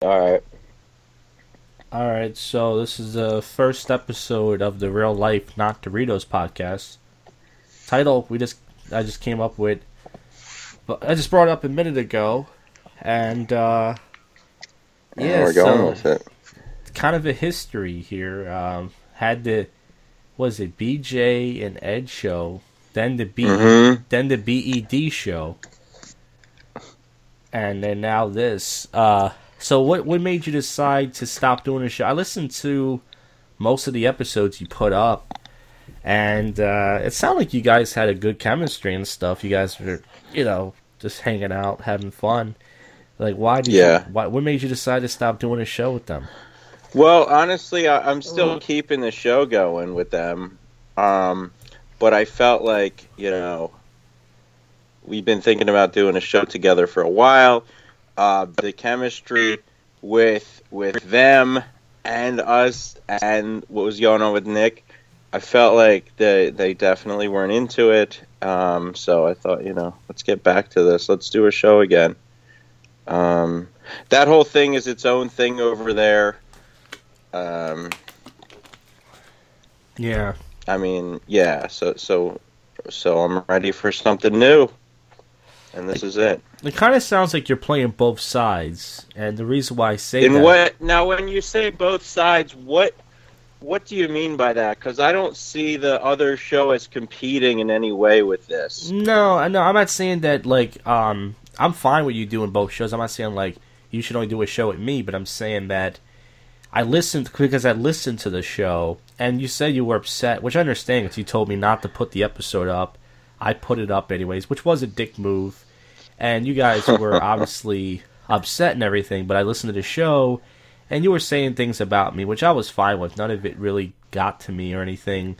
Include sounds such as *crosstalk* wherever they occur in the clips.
All right. All right, so this is the first episode of the Real Life Not Doritos podcast. Title we just I just came up with, but I just brought it up a minute ago, and uh, yeah, we're going so with it. kind of a history here. Um, had the was it BJ and Ed show, then the B Mhm. then the BED show, and then now this. Uh, so what what made you decide to stop doing the show? I listened to most of the episodes you put up, and uh, it sounded like you guys had a good chemistry and stuff. You guys were, you know, just hanging out, having fun. Like, why did Yeah. you? Why, what made you decide to stop doing a show with them? Well, honestly, I, I'm still keeping the show going with them, um, but I felt like you know we've been thinking about doing a show together for a while. Uh, the chemistry with with them and us, and what was going on with Nick, I felt like they they definitely weren't into it. Um, so I thought, you know, let's get back to this. Let's do a show again. Um, that whole thing is its own thing over there. Um, Yeah. I mean, yeah. So so so I'm ready for something new, and this is it. It kind of sounds like you're playing both sides, and the reason why I say In that, what now? When you say both sides, what what do you mean by that? Because I don't see the other show as competing in any way with this. No, no. I'm not saying that. Like, um, I'm fine with you doing both shows. I'm not saying like you should only do a show with me, but I'm saying that I listened because I listened to the show, and you said you were upset, which I understand because you told me not to put the episode up. I put it up anyways, which was a dick move, and you guys were *laughs* obviously upset and everything. But I listened to the show, and you were saying things about me, which I was fine with. None of it really got to me or anything,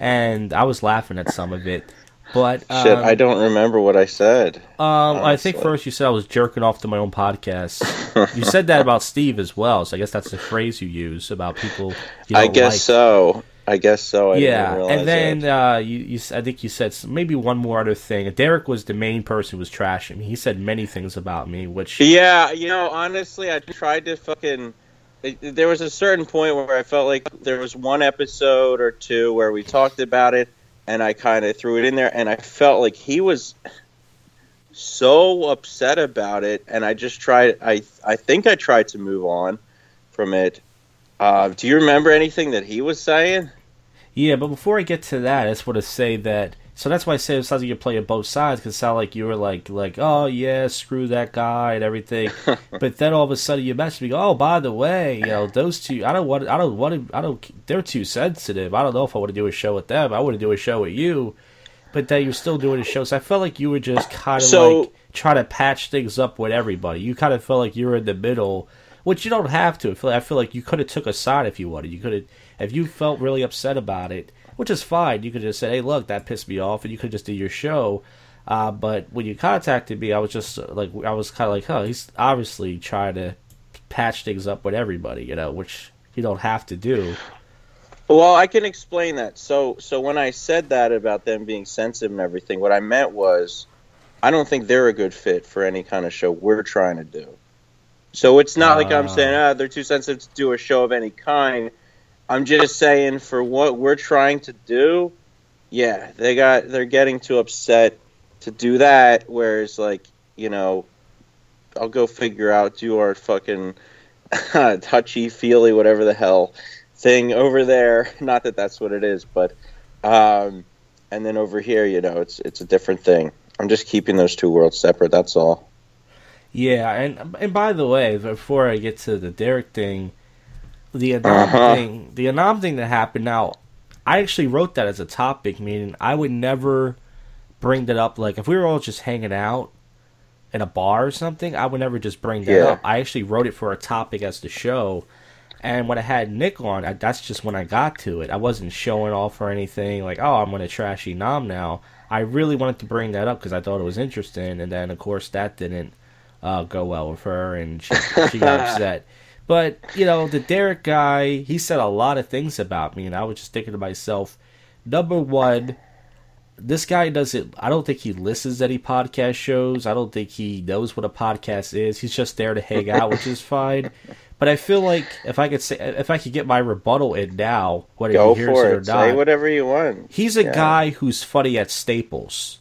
and I was laughing at some of it. But um, Shit, I don't remember what I said. um, I think first you said I was jerking off to my own podcast. *laughs* you said that about Steve as well, so I guess that's the phrase you use about people. You I guess like. so. I guess so. I yeah, and then uh, you, you, I think you said maybe one more other thing. Derek was the main person who was trashing me. He said many things about me, which Yeah, you know, honestly, I tried to fucking. There was a certain point where I felt like there was one episode or two where we talked about it, and I kind of threw it in there, and I felt like he was so upset about it, and I just tried. I I think I tried to move on from it. Uh, do you remember anything that he was saying? Yeah, but before I get to that, I just want to say that. So that's why I say it sounds like you're playing both sides because it sounded like you were like, like, oh yeah, screw that guy and everything. *laughs* but then all of a sudden you message me, go, oh by the way, you know those two, I don't want, I don't want to, I don't, they're too sensitive. I don't know if I want to do a show with them. I want to do a show with you. But then you're still doing a show, so I felt like you were just kind of So- like trying to patch things up with everybody. You kind of felt like you were in the middle, which you don't have to. I feel, I feel like you could have took a side if you wanted. You could have, if you felt really upset about it, which is fine. You could just say, "Hey, look, that pissed me off," and you could just do your show. Uh, but when you contacted me, I was just uh, like, I was kind of like, "Huh, he's obviously trying to patch things up with everybody," you know, which you don't have to do. Well, I can explain that. So, so when I said that about them being sensitive and everything, what I meant was, I don't think they're a good fit for any kind of show we're trying to do. So it's not like I'm Ah. saying, ah, they're too sensitive to do a show of any kind. I'm just saying for what we're trying to do, yeah, they got they're getting too upset to do that. Whereas, like, you know, I'll go figure out do our fucking *laughs* touchy feely whatever the hell thing over there. *laughs* Not that that's what it is, but um, and then over here, you know, it's it's a different thing. I'm just keeping those two worlds separate. That's all. Yeah, and and by the way, before I get to the Derek thing, the Anam Uh-huh. thing, the Anam thing that happened. Now, I actually wrote that as a topic, meaning I would never bring that up. Like if we were all just hanging out in a bar or something, I would never just bring that Yeah. up. I actually wrote it for a topic as the show. And when I had Nick on, I, that's just when I got to it. I wasn't showing off or anything like, oh, I'm going to trash Enam now. I really wanted to bring that up because I thought it was interesting. And then, of course, that didn't uh, go well with her, and she, she got *laughs* upset. But you know, the Derek guy, he said a lot of things about me, and I was just thinking to myself, number one, this guy doesn't. I don't think he listens to any podcast shows. I don't think he knows what a podcast is. He's just there to hang out, which is fine. *laughs* But I feel like if I could say, if I could get my rebuttal in now, whether Go he hears it it. or not, Say whatever you want. He's a Yeah. guy who's funny at Staples.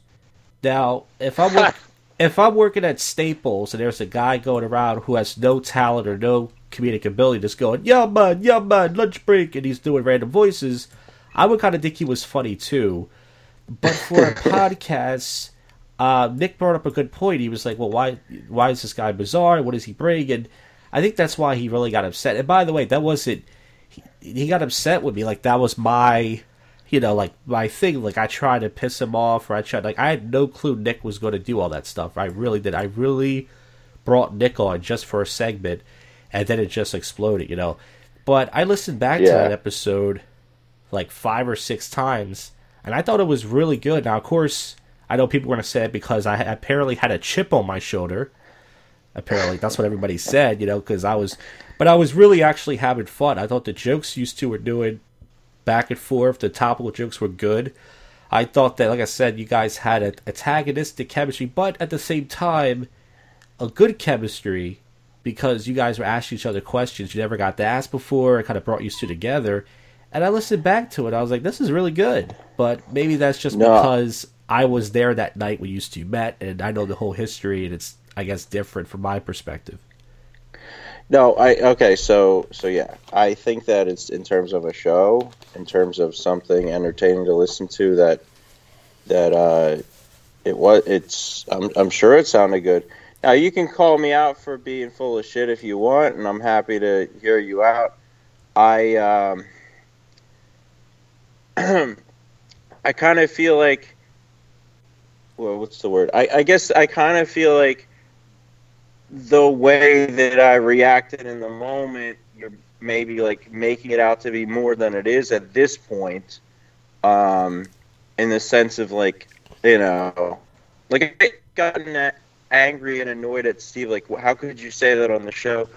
Now, if I'm work, *laughs* if I'm working at Staples and there's a guy going around who has no talent or no comedic ability, just going "Yeah man, yeah man, lunch break," and he's doing random voices, I would kind of think he was funny too. But for a *laughs* podcast, uh, Nick brought up a good point. He was like, "Well, why why is this guy bizarre? What does he bring?" And I think that's why he really got upset. And by the way, that wasn't he, he got upset with me. Like that was my you know, like my thing, like I tried to piss him off, or I tried, like I had no clue Nick was going to do all that stuff. I really did. I really brought Nick on just for a segment, and then it just exploded, you know. But I listened back to that episode like five or six times, and I thought it was really good. Now, of course, I know people are going to say it because I apparently had a chip on my shoulder. Apparently, that's what everybody said, you know, because I was, but I was really actually having fun. I thought the jokes used two were doing back and forth. The topical jokes were good. I thought that, like I said, you guys had an antagonistic chemistry, but at the same time, a good chemistry because you guys were asking each other questions you never got to ask before. It kind of brought you two together. And I listened back to it. I was like, this is really good. But maybe that's just No. because I was there that night when you two met, and I know the whole history, and it's, I guess, different from my perspective. No, I okay. So so yeah, I think that it's in terms of a show, in terms of something entertaining to listen to. That that uh, it was. It's. I'm I'm sure it sounded good. Now you can call me out for being full of shit if you want, and I'm happy to hear you out. I um. *clears throat* I kind of feel like. Well, what's the word? I, I guess I kind of feel like the way that I reacted in the moment, you're maybe like making it out to be more than it is at this point. Um, in the sense of like, you know, like I gotten a- angry and annoyed at Steve. Like, how could you say that on the show?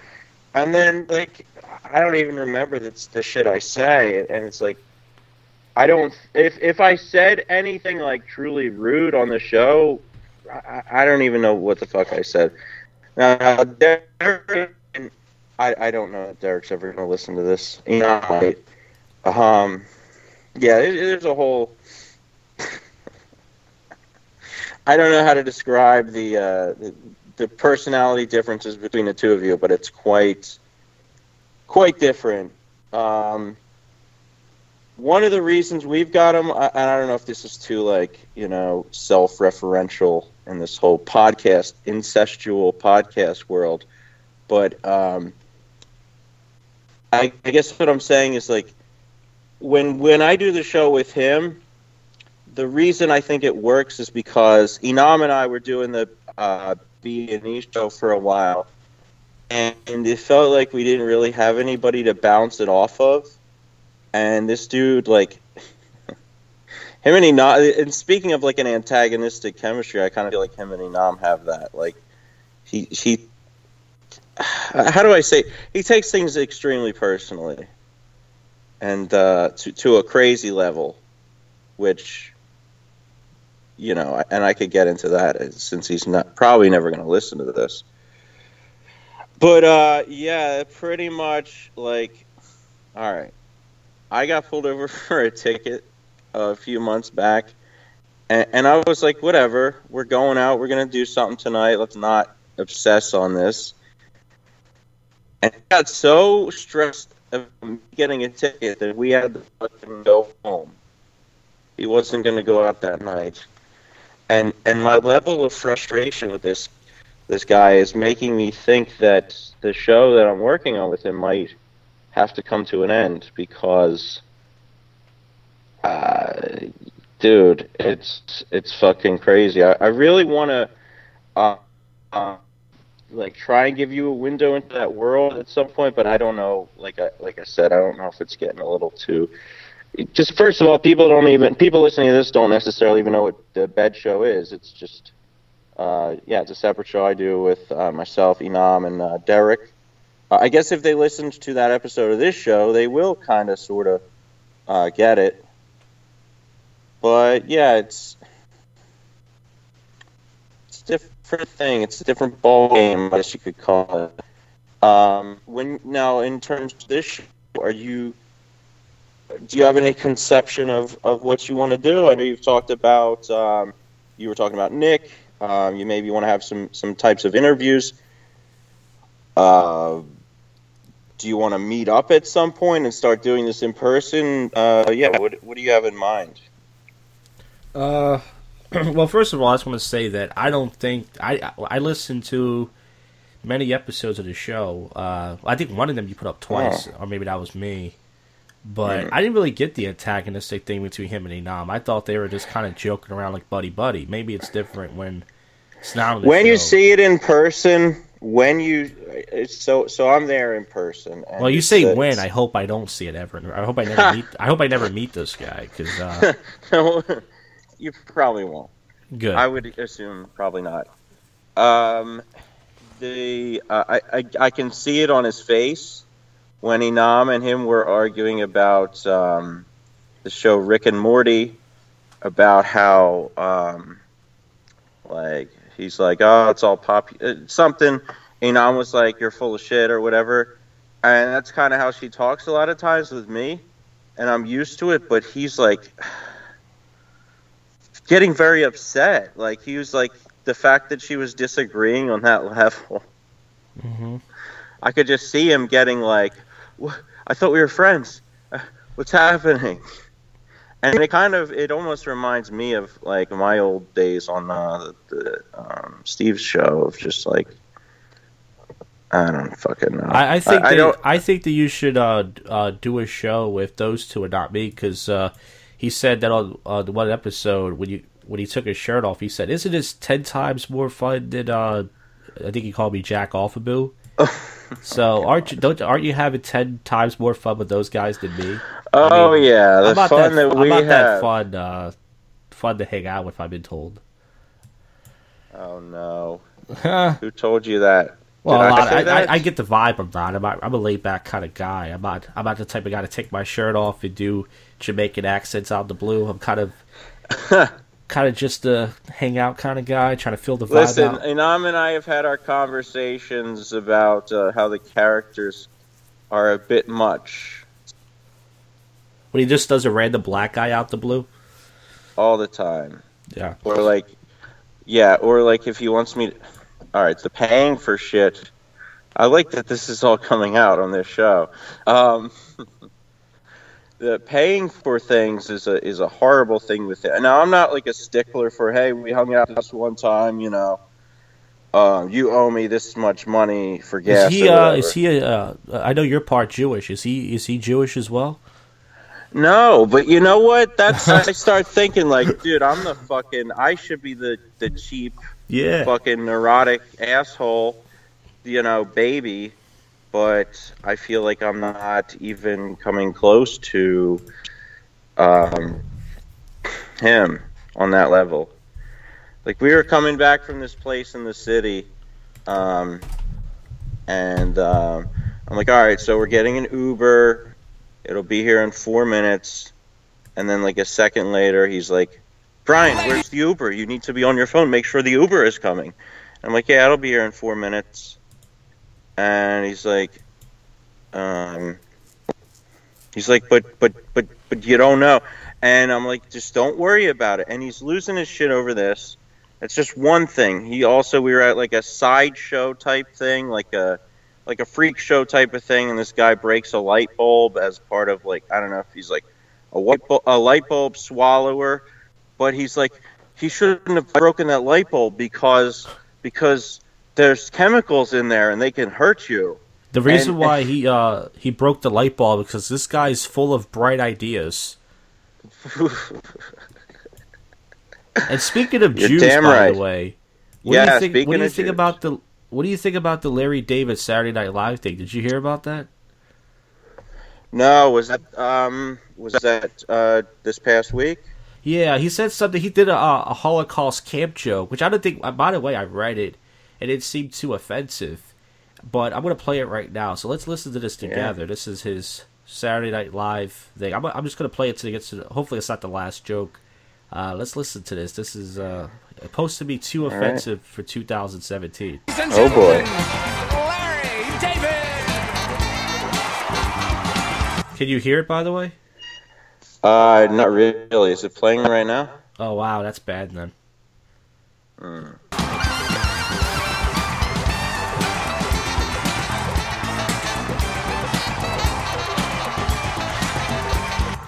And then like, I don't even remember the shit I say, and it's like. I don't. If if I said anything like truly rude on the show, I, I don't even know what the fuck I said. Now, Derek, I, I don't know if Derek's ever to listen to this. You know, um, yeah, there's a whole. I don't know how to describe the, uh, the the personality differences between the two of you, but it's quite quite different. Um, one of the reasons we've got him, I, and I don't know if this is too like you know self-referential in this whole podcast incestual podcast world, but um, I, I guess what I'm saying is like when when I do the show with him, the reason I think it works is because Enam and I were doing the uh, B and E show for a while, and, it felt like we didn't really have anybody to bounce it off of and this dude like *laughs* him and Enam. And speaking of like an antagonistic chemistry, I kind of feel like him and Enam have that. Like he he, *sighs* how do I say? He takes things extremely personally, and uh, to to a crazy level, which you know, and I could get into that since he's not probably never going to listen to this. But uh, yeah, pretty much like, all right. I got pulled over *laughs* for a ticket a few months back, and, and I was like, whatever, we're going out, we're gonna do something tonight. Let's not obsess on this. And I got so stressed of getting a ticket that we had to go home. He wasn't gonna go out that night, and and my level of frustration with this this guy is making me think that the show that I'm working on with him might have to come to an end because, uh, dude, it's it's fucking crazy. I, I really want to, uh, uh, like, try and give you a window into that world at some point, but I don't know. Like I like I said, I don't know if it's getting a little too. Just first of all, people don't even people listening to this don't necessarily even know what the bed show is. It's just, uh, yeah, it's a separate show I do with uh, myself, Enam, and uh, Derek. Uh, I guess if they listened to that episode of this show, they will kind of sort of uh, get it. but yeah, it's it's a different thing. It's a different ball game, I guess you could call it. Um, when now, in terms of this, show, are you? Do you have any conception of, of what you want to do? I know you've talked about um, you were talking about Nick. Um, you maybe want to have some some types of interviews. Uh, do you want to meet up at some point and start doing this in person? Uh, yeah, what what do you have in mind? Uh, *clears throat* well, first of all, I just want to say that I don't think I I listened to many episodes of the show. Uh, I think one of them you put up twice, Oh. or maybe that was me. But Hmm. I didn't really get the antagonistic thing between him and Enam. I thought they were just kind of joking around like buddy buddy. Maybe it's different when it's not when you see it in person, when you so so I'm there in person. and Well, you say it's- when. I hope I don't see it ever. I hope I never meet. *laughs* I hope I never meet this guy because uh, *laughs* you probably won't. good. I would assume probably not. Um, the uh, I, I I can see it on his face when Enam and him were arguing about um, the show Rick and Morty about how um, like he's like oh it's all pop uh, something. Enam was like you're full of shit or whatever, and that's kind of how she talks a lot of times with me, and I'm used to it. But he's like *sighs* getting very upset. Like he was like the fact that she was disagreeing on that *laughs* level. hmm I could just see him getting like, "Wh- I thought we were friends. Uh, What's happening? And it kind of it almost reminds me of like my old days on uh, the, the um, Steve's show of just like I don't fucking know. I, I think I that, don't- I think that you should uh, uh, do a show with those two and not me because uh, he said that on uh, the one episode when you when he took his shirt off, he said, "Isn't this ten times more fun than uh, I think he called me Jack Offaboo." So aren't you don't aren't you having ten times more fun with those guys than me? oh mean, yeah, the I'm fun that, that, I'm we not have. that fun uh, fun to hang out with. I've been told. Oh no, who told you that? Well, I lot. I, that? I, I get the vibe I'm not. I'm, not, I'm a laid back kind of guy. I'm not. I'm not the type of guy to take my shirt off and do Jamaican accents out the blue. I'm kind of, *laughs* kind of just a hangout kind of guy, trying to fill the vibe Listen, out. Inam and I have had our conversations about uh, how the characters are a bit much When he just does a random black guy out the blue. all the time. Yeah. Or like, yeah, or like if he wants me to. All right, the paying for shit. I like that this is all coming out on this show. Um, *laughs* the paying for things is a is a horrible thing with it. Now I'm not like a stickler for hey we hung out this one time you know. Um, you owe me this much money for gas. Is he? Uh, is he? A, uh, I know you're part Jewish. Is he? Is he Jewish as well? No, but you know what? That's *laughs* I start thinking like, dude, I'm the fucking. I should be the the cheap Yeah. fucking neurotic asshole, you know, baby. But I feel like I'm not even coming close to um, him on that level. Like we were coming back from this place in the city, um, and um, I'm like, all right, so we're getting an Uber. It'll be here in four minutes. And then like a second later, he's like, Brian, where's the Uber? You need to be on your phone. Make sure the Uber is coming. I'm like, yeah, it'll be here in four minutes. And he's like, um, he's like, but but but but you don't know. And I'm like, just don't worry about it. And he's losing his shit over this. It's just one thing. He also we were at like a sideshow type thing, like a like a freak show type of thing, and this guy breaks a light bulb as part of like I don't know if he's like a white bu- a light bulb swallower, but he's like he shouldn't have broken that light bulb because because there's chemicals in there and they can hurt you. The reason And- why *laughs* he uh he broke the light bulb because this guy's full of bright ideas. *laughs* And speaking of You're Jews, by right. the way, what Yeah, do you think? What do you think Jews. about the? What do you think about the Larry David Saturday Night Live thing? Did you hear about that? no, was that um was that uh this past week? Yeah, he said something. He did a, a Holocaust camp joke, which I don't think. By the way, I read it, and it seemed too offensive. But I'm gonna play it right now. So let's listen to this Yeah. together. This is his Saturday Night Live thing. I'm, I'm just gonna play it till it gets to. The, hopefully, it's not the last joke. Uh, let's listen to this. This is uh, supposed to be too right. offensive for 2017. Oh boy. Larry David. Can you hear it, by the way? Uh, not really. Is it playing right now? Oh wow, that's bad then.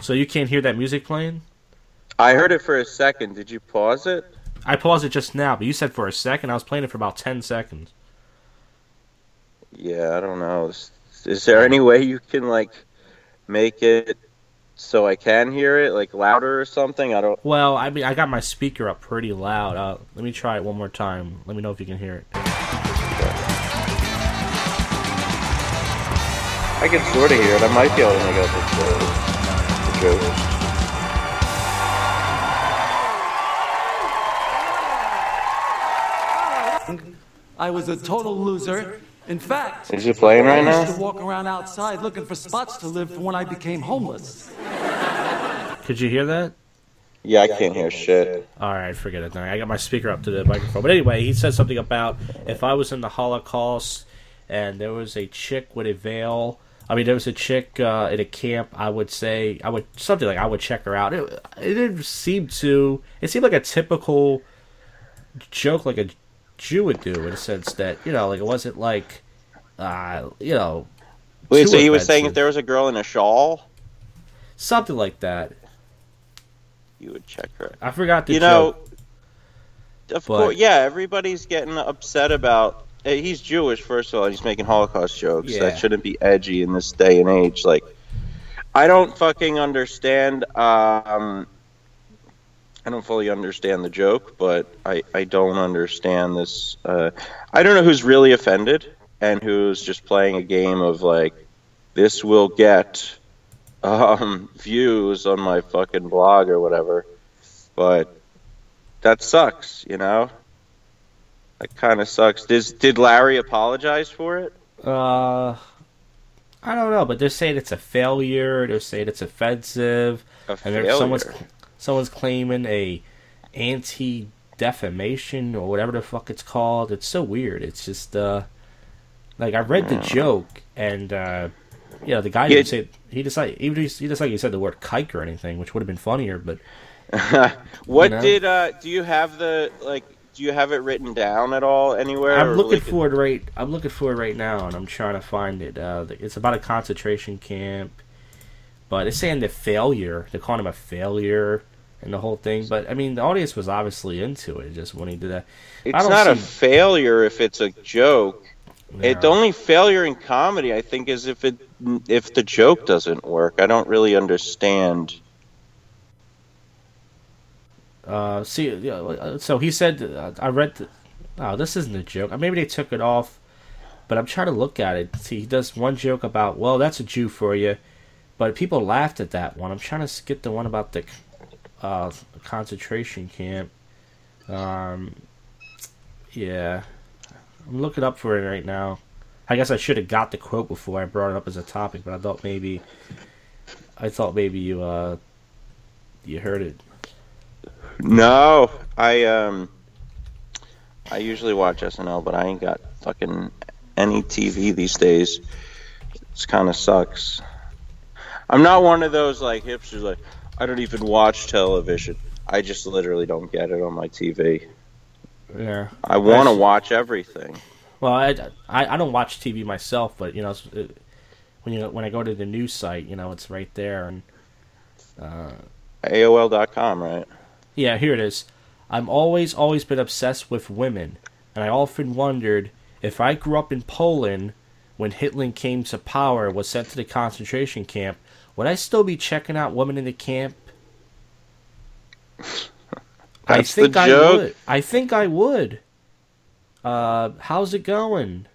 So you can't hear that music playing? I heard it for a second. Did you pause it? I paused it just now, but you said for a second. I was playing it for about ten seconds. Yeah, I don't know. Is, is there any way you can like make it so I can hear it, like louder or something? I don't. Well, I mean, I got my speaker up pretty loud. Uh, let me try it one more time. Let me know if you can hear it. I can sort of hear it. I might be able to make out the, the, the joke. I was a total loser. In fact, Is it playing right now? I used to walk around outside looking for spots to live for when I became homeless. Could you hear that? Yeah, I can't hear shit. All right, forget it. Then I got my speaker up to the microphone. But anyway, he said something about if I was in the Holocaust and there was a chick with a veil. I mean, there was a chick uh, in a camp. I would say I would something like I would check her out. It, it didn't seem to. It seemed like a typical joke, like a Jew would do, in a sense that you know, like it wasn't like, uh, you know, Wait, so he was saying if there was a girl in a shawl, something like that. you would check her. I forgot the you know, joke. of But- course, yeah. Everybody's getting upset about. He's Jewish, first of all. and He's making Holocaust jokes. Yeah. That shouldn't be edgy in this day and age. Like, I don't fucking understand. Um, I don't fully understand the joke, but I, I don't understand this. Uh, I don't know who's really offended and who's just playing a game of like, this will get um, *laughs* views on my fucking blog or whatever. But that sucks, you know. That kind of sucks. Did did Larry apologize for it? Uh, I don't know, but they're saying it's a failure. They're saying it's offensive. A And failure. someone's someone's claiming a anti defamation or whatever the fuck it's called. It's so weird. It's just uh, like I read the joke and uh, you know the guy didn't say he decided even he, he decided he said the word kike or anything, which would have been funnier. But *laughs* what you know? did uh? Do you have the like? Do you have it written down at all anywhere? I'm looking like, for it right. I'm looking for it right now, and I'm trying to find it. Uh, it's about a concentration camp, but it's saying the failure. They're calling him a failure and the whole thing. But I mean, the audience was obviously into it. Just when he did that, It's not a failure if it's a joke. It, the only failure in comedy, I think, is if it if the joke doesn't work. I don't really understand. Uh, see, so he said. Uh, I read. Oh, this isn't a joke. Maybe they took it off, but I'm trying to look at it. See, he does one joke about, well, that's a Jew for you, but people laughed at that one. I'm trying to get the one about the uh, concentration camp. Um, yeah, I'm looking up for it right now. I guess I should have got the quote before I brought it up as a topic, but I thought maybe, I thought maybe you uh, you heard it. No, I um, I usually watch SNL, but I ain't got fucking any TV these days. It's kind of sucks. I'm not one of those like hipsters like I don't even watch television. I just literally don't get it on my TV. Yeah. I want to watch everything. Well, I, I, I don't watch TV myself, but you know, it, when you when I go to the news site, you know, it's right there, and Uh, AOL.com, right? Yeah, here it is. I'm always always been obsessed with women, and I often wondered if I grew up in Poland when Hitler came to power, was sent to the concentration camp, would I still be checking out women in the camp? *laughs* I think I would. I think I would. Uh, how's it going?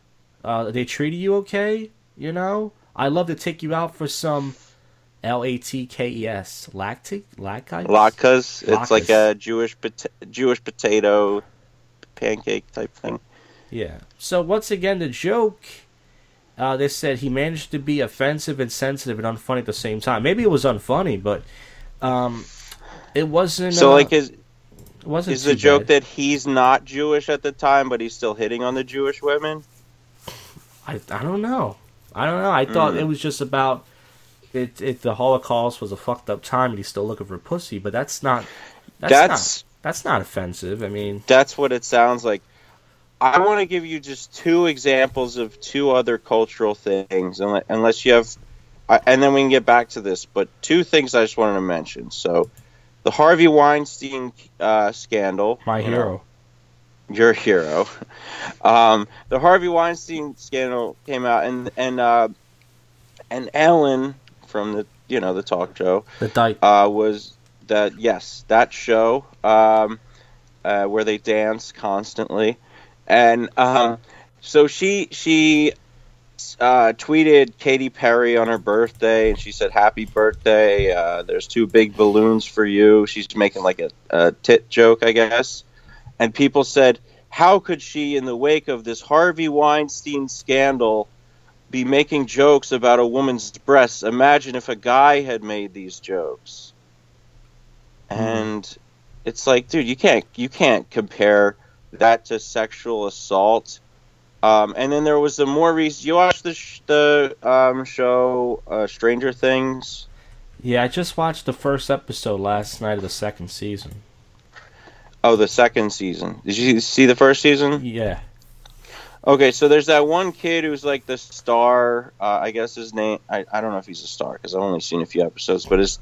Uh, they treating you okay? You know, I love to take you out for some L A T K E S lactic lactites. Latkes. It's like a Jewish pota- Jewish potato pancake type thing. Yeah. So once again, the joke. Uh, they said he managed to be offensive and sensitive and unfunny at the same time. Maybe it was unfunny, but um, It wasn't. So uh, like is it wasn't is the too joke bad. that he's not Jewish at the time, but he's still hitting on the Jewish women? I, I don't know. I don't know. I thought Mm. it was just about it. It the Holocaust was a fucked up time, and he's still looking for pussy. But that's not. That's, That's not. That's not offensive. I mean, that's what it sounds like. I want to give you just two examples of two other cultural things, unless you have, and then we can get back to this. But two things I just wanted to mention. So, the Harvey Weinstein uh, scandal. my you know, hero. your hero. Um, the Harvey Weinstein scandal came out, and and uh, and Ellen from the you know the talk show The dyke. uh, was that yes that show um, uh, where they dance constantly, and um, so she she uh, tweeted Katy Perry on her birthday, and she said happy birthday. Uh, there's two big balloons for you. She's making like a, a tit joke, I guess, and people said. How could she, in the wake of this Harvey Weinstein scandal, be making jokes about a woman's breasts? Imagine if a guy had made these jokes and it's like, dude, you can't you can't compare that to sexual assault. Um, and then there was the more recent. You watched the sh- the um, show uh, Stranger Things. Yeah, I just watched the first episode last night of the second season. Oh, the second season. Did you see the first season? Yeah. Okay, so there's that one kid who's like the star. Uh, I guess his name. I, I don't know if he's a star because I've only seen a few episodes, but his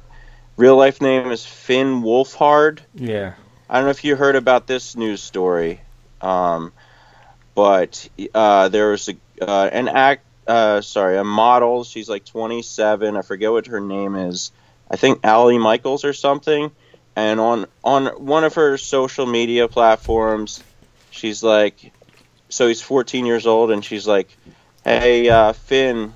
real life name is Finn Wolfhard. Yeah. I don't know if you heard about this news story, um, but uh, there was a, uh, an act. Uh, sorry, a model. She's like 27. I forget what her name is. I think Ali Michaels or something. And on on one of her social media platforms, she's like, so he's 14 years old, and she's like, "Hey, uh, Finn,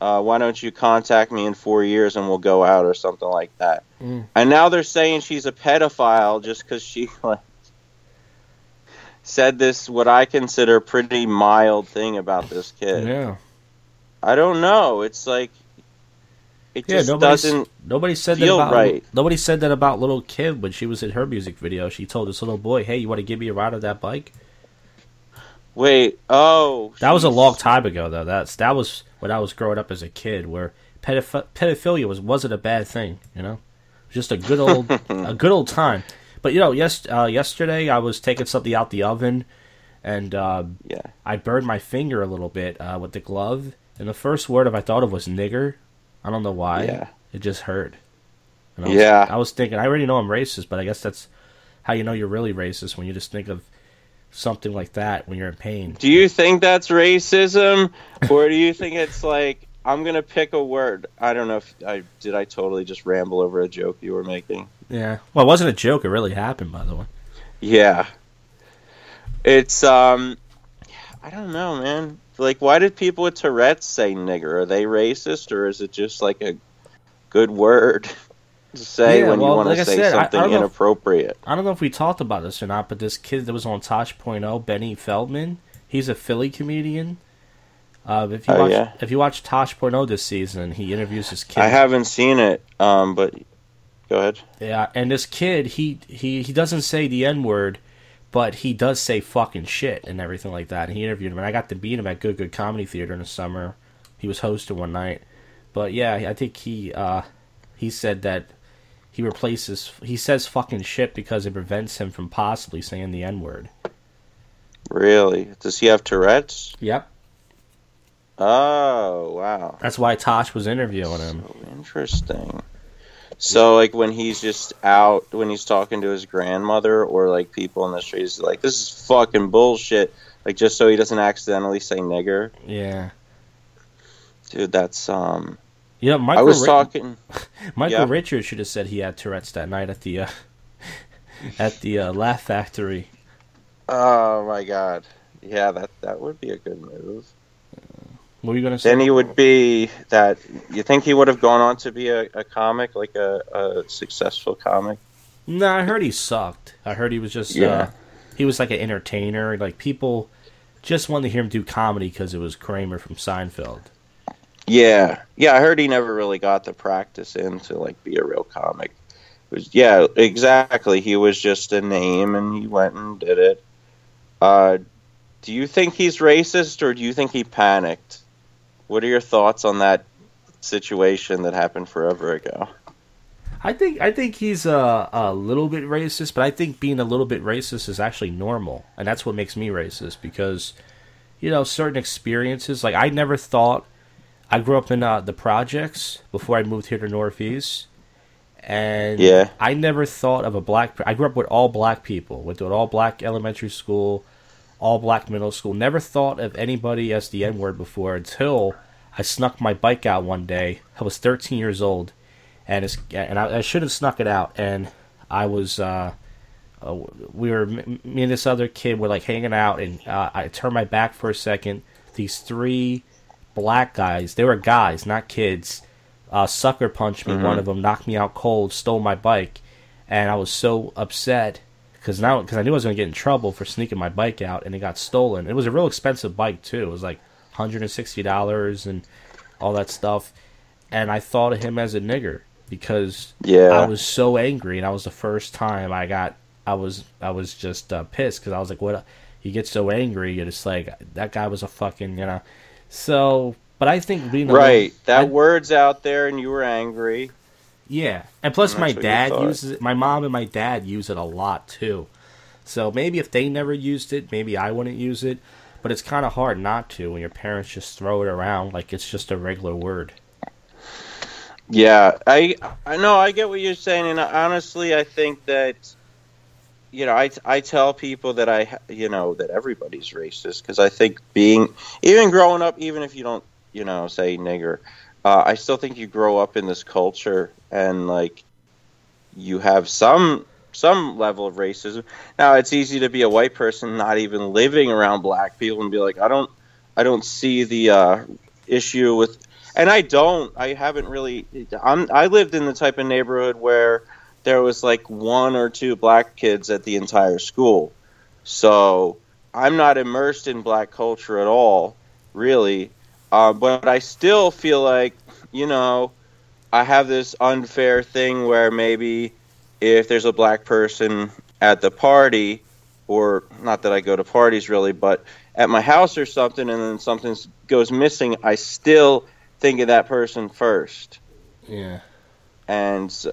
uh, why don't you contact me in four years and we'll go out or something like that." Mm. And now they're saying she's a pedophile just because she *laughs* like said this what I consider pretty mild thing about this kid. Yeah. I don't know. It's like it Yeah, just doesn't. Nobody said that about right. nobody said that about Lil' Kim when she was in her music video. She told this little boy, "Hey, you want to give me a ride on that bike?" Wait. Oh, That was a long time ago, though. That's that was when I was growing up as a kid, where pedoph- pedophilia was wasn't a bad thing. You know, just a good old *laughs* a good old time. But you know, yes, uh, yesterday I was taking something out the oven, and uh, Yeah. I burned my finger a little bit uh, with the glove. And the first word of I thought of was nigger. I don't know why. Yeah. It just hurt. And I was, Yeah. I was thinking, I already know I'm racist, but I guess that's how you know you're really racist when you just think of something like that when you're in pain. Do you think that's racism, or do you think it's like I'm gonna pick a word? I don't know if I did. I totally just ramble over a joke you were making. Yeah. Well, it wasn't a joke. It really happened, by the way. Yeah. It's um I don't know, man. Like why did people with Tourette's say nigger? Are they racist or is it just like a good word *laughs* say Yeah, when well, you want like to say said, I- I something if- inappropriate? I don't know if we talked about this or not, but this kid that was on Tosh.0, Benny Feldman, he's a Philly comedian. Uh, if you Oh, watch, yeah? if you watch Tosh.0 this season, he interviews this kid. I haven't seen it, um, but go ahead. Yeah, and this kid, he he he doesn't say the N word, but he does say fucking shit and everything like that. And he interviewed him, and I got to meet him at Good Good Comedy Theater in the summer. He was hosting one night, but yeah, I think he uh he said that he replaces he says fucking shit because it prevents him from possibly saying the N word. Really? Does he have Tourette's? Yep, Oh, wow. that's why Tosh was interviewing him. So interesting. So, like, when he's just out, when he's talking to his grandmother or, like, people in the streets, like, this is fucking bullshit. Like, just so he doesn't accidentally say nigger. Yeah, Dude, that's, um. You know, Michael I was Ri- talking. *laughs* Michael yeah. Richards should have said he had Tourette's that night at the uh, *laughs* at the uh, Laugh Factory. Oh, my God. Yeah, that, that would be a good move. What were you gonna say? Then he would be that. You think he would have gone on to be a, a comic, like a, a successful comic? No, I heard he sucked. I heard he was just Yeah. uh, he was like an entertainer. Like people just wanted to hear him do comedy because it was Kramer from Seinfeld. Yeah, yeah. I heard he never really got the practice in to like be a real comic. was- yeah, exactly. He was just a name, and he went and did it. Uh, do you think he's racist, or do you think he panicked? What are your thoughts on that situation that happened forever ago? I think I think he's a, a little bit racist, but I think being a little bit racist is actually normal, and that's what makes me racist because, you know, certain experiences. Like I never thought I grew up in uh, the projects before I moved here to Northeast, and Yeah. I never thought of a black. I grew up with all black people. Went to an all black elementary school, all black middle school. Never thought of anybody as the N word before until I snuck my bike out one day. I was 13 years old and it's and I, I should have snuck it out. And I was, uh, uh, we were me and this other kid were like hanging out, and uh, I turned my back for a second. These three black guys, they were guys, not kids, uh, sucker punched me. One of them knocked me out cold, stole my bike, and I was so upset because now because I knew I was going to get in trouble for sneaking my bike out, and it got stolen. It was a real expensive bike too. It was like hundred and sixty dollars and all that stuff. And I thought of him as a nigger because Yeah. I was so angry, and that was the first time I got. I was I was just uh, pissed because I was like, "What?" You get so angry, and it's like that guy was a fucking you know. So, but I think a Right, little- that I- word's out there, and you were angry. yeah, and plus And my that's what you dad uses it. My mom and my dad use it a lot too. So maybe if they never used it, maybe I wouldn't use it. But it's kind of hard not to when your parents just throw it around like it's just a regular word. Yeah, I I know I get what you're saying, and honestly, I think that you know I I tell people that I you know that everybody's racist because I think being even growing up, even if you don't you know say nigger, uh, I still think you grow up in this culture and like you have some some level of racism. Now it's easy to be a white person not even living around black people and be like I don't I don't see the uh, issue with and I don't. I haven't really. I'm. I lived in the type of neighborhood where there was like one or two black kids at the entire school, so I'm not immersed in black culture at all, really. Uh, but I still feel like you know, I have this unfair thing where maybe if there's a black person at the party, or not that I go to parties really, but at my house or something, and then something goes missing, I still think of that person first. Yeah. And so,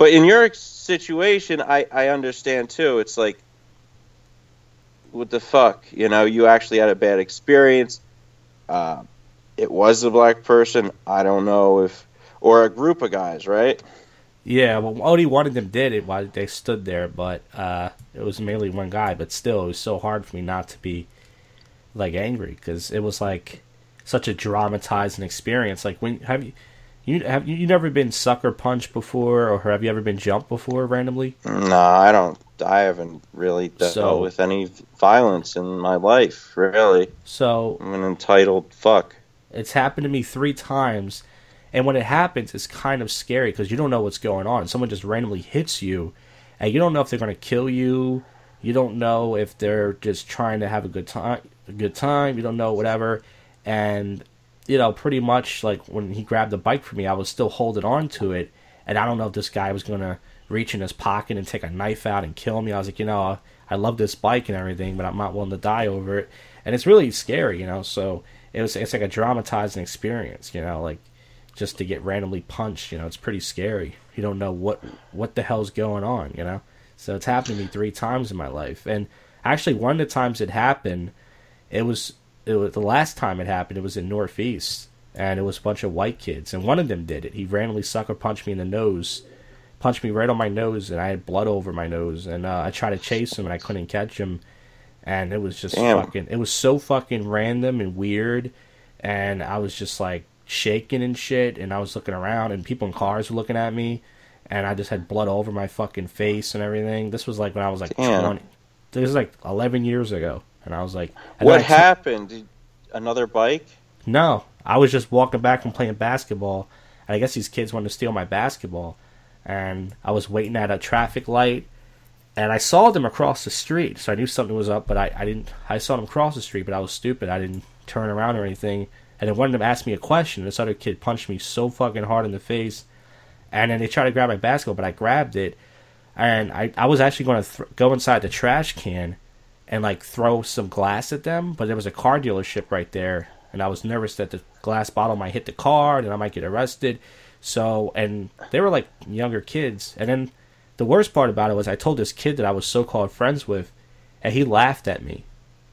but in your situation, I I understand too. It's like, what the fuck, you know? You actually had a bad experience. Uh, it was a black person. I don't know if, or a group of guys, right? Yeah, well, only one of them did it while they stood there, but uh, it was mainly one guy. But still, it was so hard for me not to be like angry because it was like such a dramatizing experience. Like when have you you have you, never been sucker punched before, or have you ever been jumped before randomly? No, I don't. I haven't really dealt So- with any violence in my life. Really, So I'm an entitled fuck. It's happened to me three times, and when it happens, it's kind of scary because you don't know what's going on. Someone just randomly hits you, and you don't know if they're going to kill you. You don't know if they're just trying to have a good time. A good time. You don't know whatever, and you know pretty much like when he grabbed the bike from me, I was still holding on to it, and I don't know if this guy was going to reach in his pocket and take a knife out and kill me. I was like, you know, I love this bike and everything, but I'm not willing to die over it, and it's really scary, you know. So it was it's like a dramatizing experience, you know, like just to get randomly punched, you know, it's pretty scary. You don't know what what the hell's going on, you know. So it's happened to me three times in my life, and actually one of the times it happened, it was it was the last time it happened. It was in Northeast, and it was a bunch of white kids, and one of them did it. He randomly sucker punched me in the nose, punched me right on my nose, and I had blood over my nose, and uh, I tried to chase him, and I couldn't catch him, and it was just Damn. fucking. It was so fucking random and weird, and I was just like shaking and shit, and I was looking around, and people in cars were looking at me, and I just had blood all over my fucking face and everything. This was like when I was like Damn. twenty. This was like eleven years ago, and I was like, What then I took- happened? Another bike? no, I was just walking back from playing basketball, and I guess these kids wanted to steal my basketball, and I was waiting at a traffic light, and I saw them across the street, so I knew something was up, but I, I didn't. I saw them cross the street, but I was stupid. I didn't turn around or anything, and then one of them asked me a question. This other kid punched me so fucking hard in the face, and then they tried to grab my basketball, but I grabbed it, and I I was actually going to th- go inside the trash can, and like throw some glass at them, but there was a car dealership right there, and I was nervous that the glass bottle might hit the car and I might get arrested. So and they were like younger kids, and then the worst part about it was I told this kid that I was so called friends with, and he laughed at me.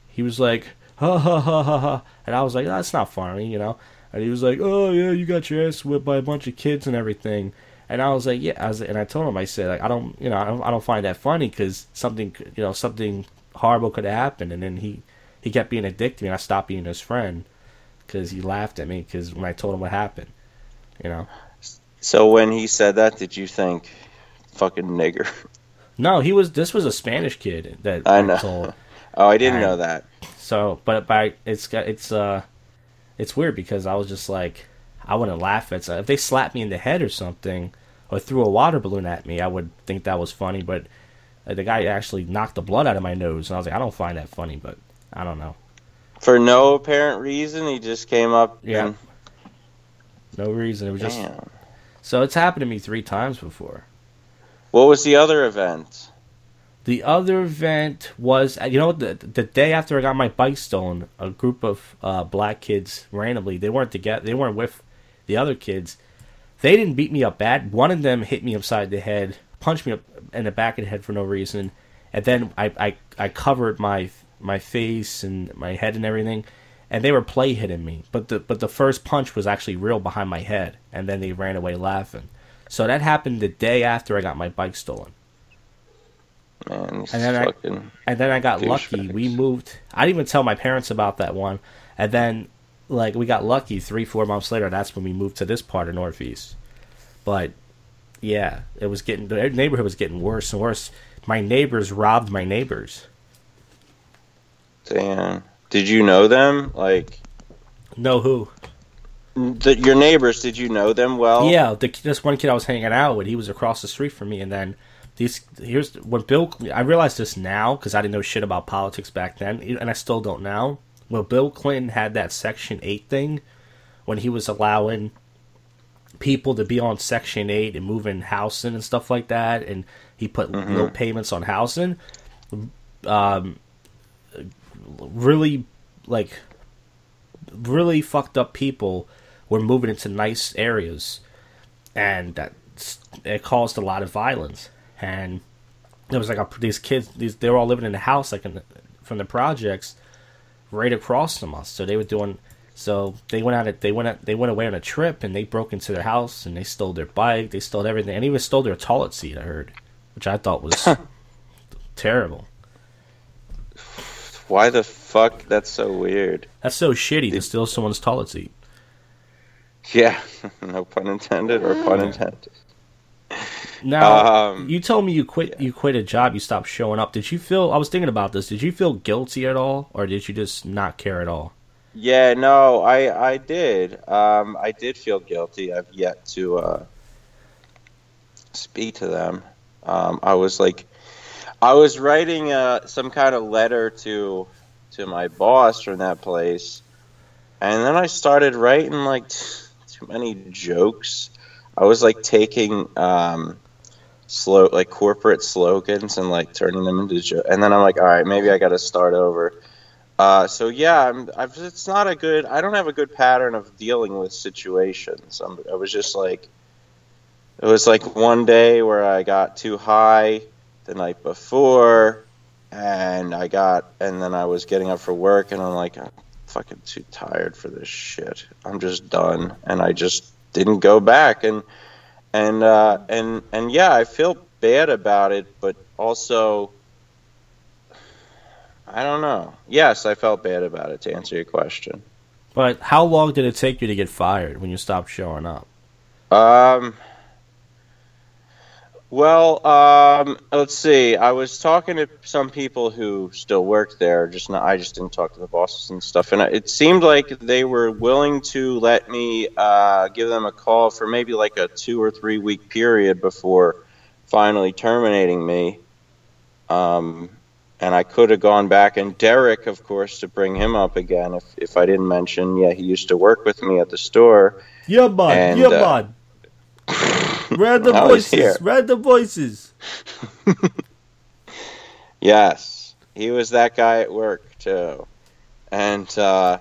He was like, *laughs* ha ha ha ha ha, and I was like, that's not funny, you know. And he was like, oh yeah, you got your ass whipped by a bunch of kids and everything. And I was like, yeah. I was, and I told him, I said, like, I don't, you know, I don't, I don't find that funny because something, you know, something horrible could have happened. And then he, he kept being a dick to me, and I stopped being his friend because he laughed at me because when I told him what happened, you know. So when he said that, did you think, fucking nigger? No, he was. This was a Spanish kid that I know. told. *laughs* Oh, I didn't And- know that. So, but but it's got it's uh, it's weird because I was just like, I wouldn't laugh at if they slapped me in the head or something, or threw a water balloon at me. I would think that was funny, but uh, the guy actually knocked the blood out of my nose, and I was like, I don't find that funny, but I don't know, For no apparent reason, he just came up. Yeah. and- no reason. It was just Damn. so it's happened to me three times before. What was the other event? The other event was, uh, you know, the the day after I got my bike stolen, a group of uh, black kids randomly, they weren't together, they weren't with the other kids. They didn't beat me up bad. One of them hit me upside the head, punched me up in the back of the head for no reason, and then I I, I covered my my face and my head and everything, and they were play hitting me. But the but the first punch was actually real behind my head, and then they ran away laughing. So that happened the day after I got my bike stolen. Man, And then I- And then I got lucky. We moved. I didn't even tell my parents about that one. And then, like, we got lucky three, four months later. That's when we moved to this part of Northeast. But yeah, it was getting the neighborhood was getting worse and worse. My neighbors robbed my neighbors. Damn. Did you know them? Like, Know who? the, your neighbors, did you know them well? Yeah, the, this one kid I was hanging out with, he was across the street from me, and then these here's when Bill. I realized this now because I didn't know shit about politics back then, and I still don't now. Well, Bill Clinton had that Section Eight thing when he was allowing people to be on Section Eight and moving housing and stuff like that, and he put low payments on housing. Um, really, like, really fucked up people were moving into nice areas, and that it caused a lot of violence. And there was like a, these kids, these they were all living in a house like in the, from the projects right across from us. So they were doing. So they went out. They went. Out, they went away on a trip, and they broke into their house, and they stole their bike. They stole everything, and even stole their toilet seat. I heard, which I thought was terrible. Why the fuck? That's so weird. That's so shitty to steal someone's toilet seat. Yeah. *laughs* no pun intended or pun intended. Now, Um, you told me you quit. You quit a job. You stopped showing up. Did you feel? I was thinking about this. Did you feel guilty at all, or did you just not care at all? Yeah, no, I I did. Um, I did feel guilty. I've yet to uh, speak to them. Um, I was like, I was writing uh, some kind of letter to to my boss from that place, and then I started writing like t- too many jokes. I was like taking um, slow like corporate slogans and like turning them into jokes, and then I'm like, all right, maybe I got to start over. Uh, so yeah, it's not a good. I don't have a good pattern of dealing with situations. I'm, I was just like, it was like one day where I got too high the night before, and I got, and then I was getting up for work, and I'm like, I'm fucking too tired for this shit. I'm just done, and I just didn't go back, and and uh, and and yeah, I feel bad about it, but also. I don't know. Yes, I felt bad about it to answer your question. But how long did it take you to get fired when you stopped showing up? Um. Well, um, let's see. I was talking to some people who still worked there. Just not. I just didn't talk to the bosses and stuff. And it seemed like they were willing to let me uh, give them a call for maybe like a two or three week period before finally terminating me. Um, and I could have gone back. And Derek, of course, to bring him up again. If if I didn't mention, yeah, he used to work with me at the store. Yeah, bud. And, yeah, uh, bud. *laughs* Was here. voices. Random voices. *laughs* Yes, he was that guy at work too, and uh,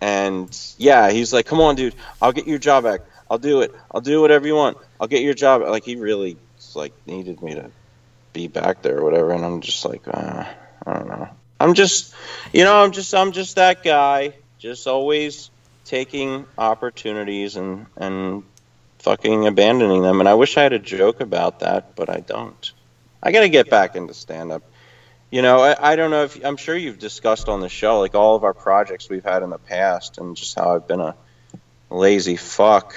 and yeah, he's like, "Come on, dude, I'll get your job back. I'll do it. I'll do whatever you want. I'll get your job." Like he really like needed me to be back there or whatever, and I'm just like, uh, I don't know. I'm just, you know, I'm just, I'm just that guy, just always taking opportunities and and fucking abandoning them. And I wish I had a joke about that, but I don't. I got to get back into stand up. You know, I, I don't know if I'm sure you've discussed on the show like all of our projects we've had in the past and just how I've been a lazy fuck.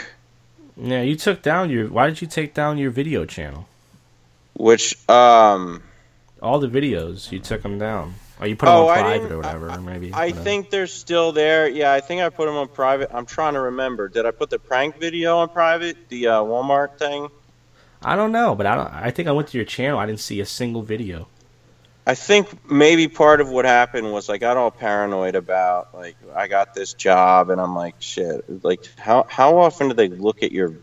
Yeah, you took down your. Why did you take down your video channel? Which um All the videos, you took them down. Or you put them Oh, on I private or whatever, maybe. I whatever. think they're still there. Yeah, I think I put them on private. I'm trying to remember. Did I put the prank video on private? The uh, Walmart thing? I don't know, but I don't. I think I went to your channel. I didn't see a single video. I think maybe part of what happened was I got all paranoid about like I got this job and I'm like shit like how how often do they look at your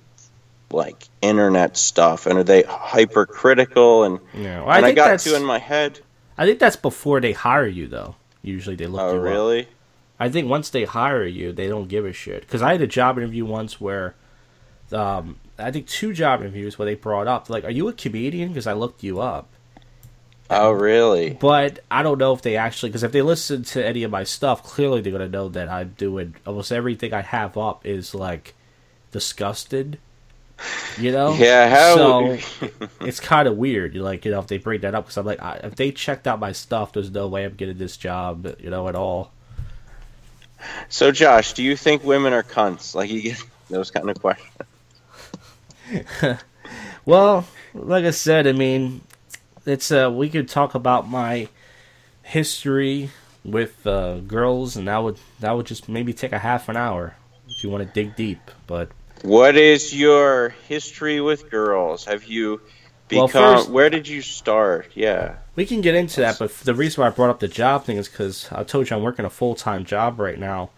like internet stuff and are they hypercritical and Yeah, well, and I, think got that's. to in my head I think that's before they hire you, though. Usually they look oh you up. really I think once they hire you, they don't give a shit. Because I had a job interview once where, um, I think two job interviews where they brought up like, "Are you a comedian?" Because I looked you up. oh really But I don't know if they actually, because if they listen to any of my stuff, clearly they're gonna know that I'm doing almost everything I have up is like disgusted. You know? yeah how So *laughs* it's kind of weird. You like, you know, if they bring that up, because I'm like, I, if they checked out my stuff, there's no way I'm getting this job, you know, at all. so Josh do you think women are cunts like you get *laughs* those kind of questions *laughs* Well, like I said, I mean, it's uh, we could talk about my history with uh, girls, and that would that would just maybe take a half an hour if you want to dig deep. But what is your history with girls have you Well, become first- where did you start yeah we can get into that. But the reason why I brought up the job thing is because I told you I'm working a full time job right now,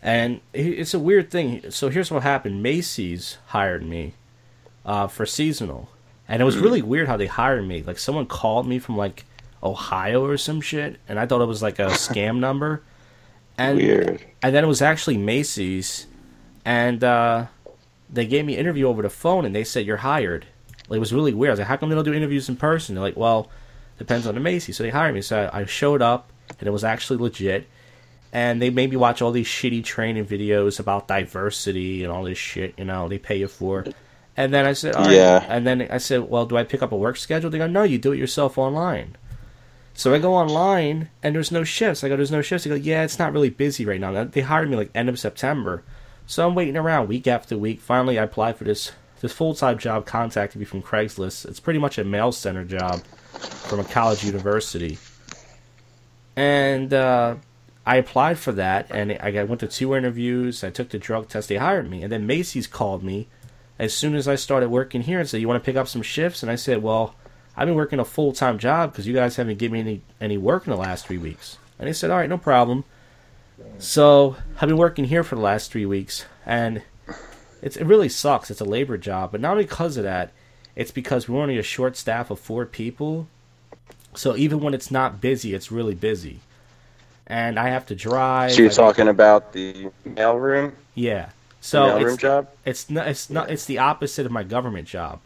and it's a weird thing. So here's what happened: Macy's hired me uh, for seasonal, and it was really weird how they hired me. Like someone called me from like Ohio or some shit, and I thought it was like a *laughs* scam number. And weird and then it was actually Macy's, and uh, they gave me an interview over the phone, and they said you're hired. Like, it was really weird. I was like, how come they don't do interviews in person? They're like, well, depends on the Macy. So they hired me. So I, showed up, and it was actually legit. And they made me watch all these shitty training videos about diversity and all this shit. You know, they pay you for. And then I said, all right. Yeah. And then I said, well, do I pick up a work schedule? They go, no, you do it yourself online. So I go online and there's no shifts. I go, there's no shifts. They go, yeah, it's not really busy right now. They hired me like end of September. So I'm waiting around week after week. Finally, I applied for this this full time job. Contacted me from Craigslist. It's pretty much a mail center job from a college university. And uh, I applied for that, and I went to two interviews. I took the drug test. They hired me, and then Macy's called me as soon as I started working here and said, "You want to pick up some shifts?" And I said, "Well." I've been working a full time job because you guys haven't given me any, any work in the last three weeks. And they said, all right, no problem. So I've been working here for the last three weeks, and it's, it really sucks. It's a labor job, but not because of that. It's because we're only a short staff of four people. So even when it's not busy, it's really busy. And I have to drive. So you're I- talking about the mailroom, Yeah. so So mailroom it's, job? it's not it's not it's the opposite of my government job.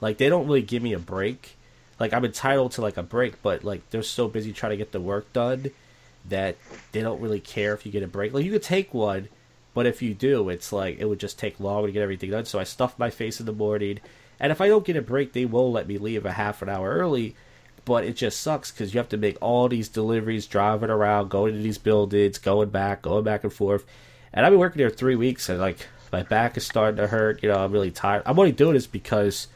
Like they don't really give me a break. Like I'm entitled to like a break, but like they're so busy trying to get the work done that they don't really care if you get a break. Like you could take one, but if you do, it's like it would just take longer to get everything done. So I stuff my face in the morning, and if I don't get a break, they will let me leave a half an hour early. But it just sucks because you have to make all these deliveries, driving around, going to these buildings, going back, going back and forth. And I've been working there three weeks, and like my back is starting to hurt. You know, I'm really tired. I'm only doing this because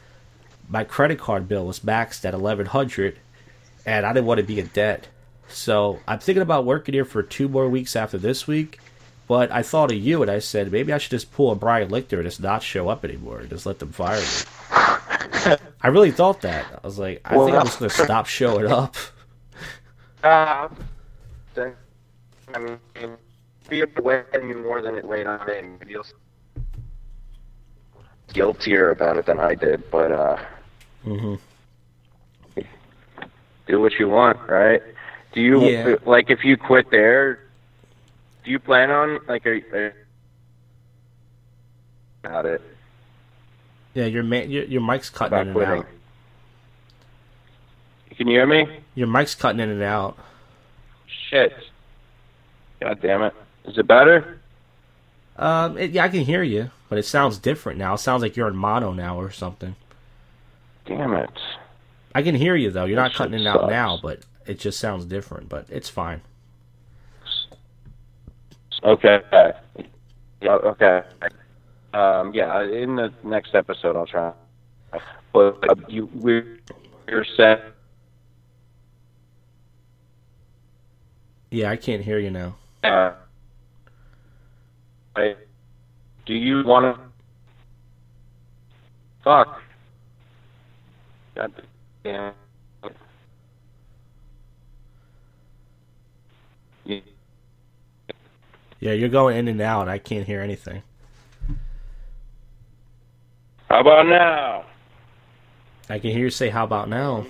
my credit card bill was maxed at 1100 and I didn't want to be in debt. So I'm thinking about working here for two more weeks after this week. But I thought of you and I said maybe I should just pull a Brian Lichter and just not show up anymore and just let them fire me. *laughs* I really thought that. I was like, I think I'm just gonna stop showing up. *laughs* Uh, I mean, be away more than it weighed on me. You'll guiltier about it than I did, but uh, hmm do what you want, right? Do you Yeah. like if you quit there? Do you plan on like a, a about it Yeah, your ma- your, your mic's cutting in about and quitting? out. Can you hear me? Your mic's cutting in and out. Shit. God damn it. Is it better? Um, it, yeah, I can hear you, but it sounds different now. It sounds like you're in mono now or something. Damn it. I can hear you though. You're not cutting it out sucks. now, but it just sounds different. But it's fine. Okay. Okay. Um, yeah, in the next episode I'll try. But uh, you, we're, you're set. Yeah, I can't hear you now. Uh, I, do you want to? Fuck. God damn. Yeah. Yeah, you're going in and out. I can't hear anything. How about now? I can hear you say, "How about now?"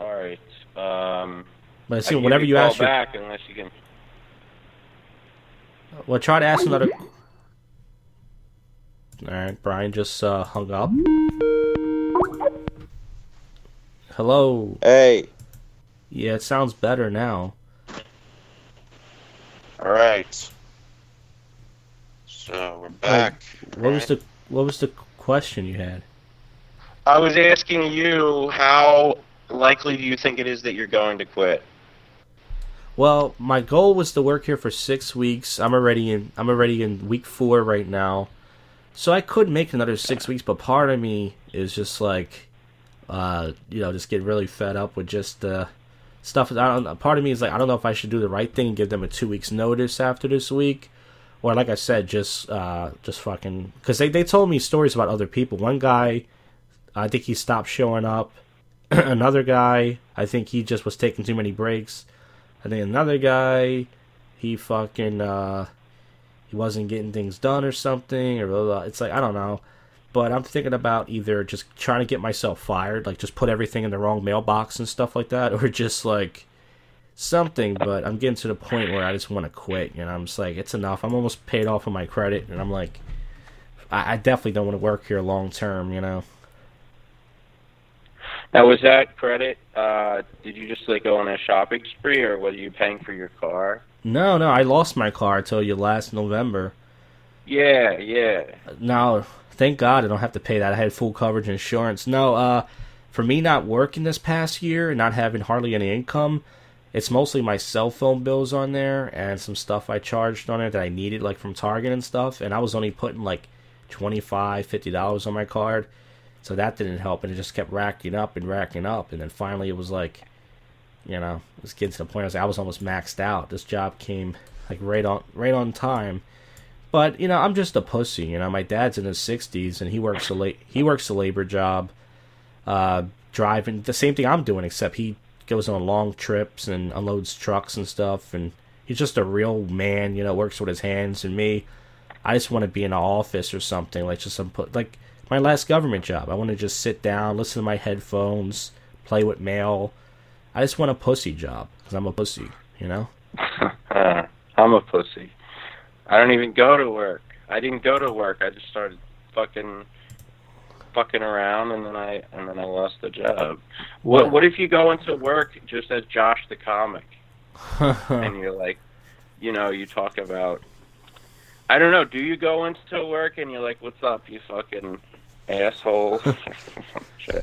All right. Um, But see, whenever give you a call ask your, back, unless you can. well, try to ask another. All right, Brian just uh, hung up. Hello. Hey. Yeah, it sounds better now. All right. So we're back. What was the What was the question you had? I was asking you how likely do you think it is that you're going to quit? Well, my goal was to work here for six weeks. I'm already in. I'm already in week four right now, so I could make another six weeks. But part of me is just like, uh, you know, just get really fed up with just uh, stuff. I don't. Part of me is like, I don't know if I should do the right thing and give them a two weeks notice after this week, or like I said, just uh, just fucking because they they told me stories about other people. One guy, I think he stopped showing up. *clears throat* Another guy, I think he just was taking too many breaks. I think another guy, he fucking uh, he wasn't getting things done or something or blah, blah, blah. It's like I don't know, but I'm thinking about either just trying to get myself fired, like just put everything in the wrong mailbox and stuff like that, *laughs* or just like something. But I'm getting to the point where I just want to quit. You know, I'm just like it's enough. I'm almost paid off on my credit, and I'm like, I, I definitely don't want to work here long term. You know. Now, was that credit? Uh, did you just like go on a shopping spree, or were you paying for your car? No, no, I lost my car. I told you last November. Yeah, yeah. No, thank God I don't have to pay that. I had full coverage insurance. No, uh, for me not working this past year and not having hardly any income, it's mostly my cell phone bills on there and some stuff I charged on it that I needed, like from Target and stuff. And I was only putting like $25, $50 on my card. So that didn't help. And it just kept racking up and racking up. And then finally it was like, you know, it was getting to the point I was, I was almost maxed out. This job came like right on, right on time. But you know, I'm just a pussy. You know, my dad's in his 60s and he works a la- he works a labor job, uh, driving the same thing I'm doing, except he goes on long trips and unloads trucks and stuff. And he's just a real man. You know, works with his hands. And me, I just want to be in an office or something like just some put like my last government job. I want to just sit down, listen to my headphones, play with mail. I just want a pussy job because I'm a pussy. You know. *laughs* I'm a pussy. I don't even go to work. I didn't go to work. I just started fucking fucking around, and then I and then I lost the job. What What if you go into work just as Josh the comic, *laughs* and you're like, you know, you talk about. I don't know. Do you go into work and you're like, "What's up, you fucking asshole"? *laughs*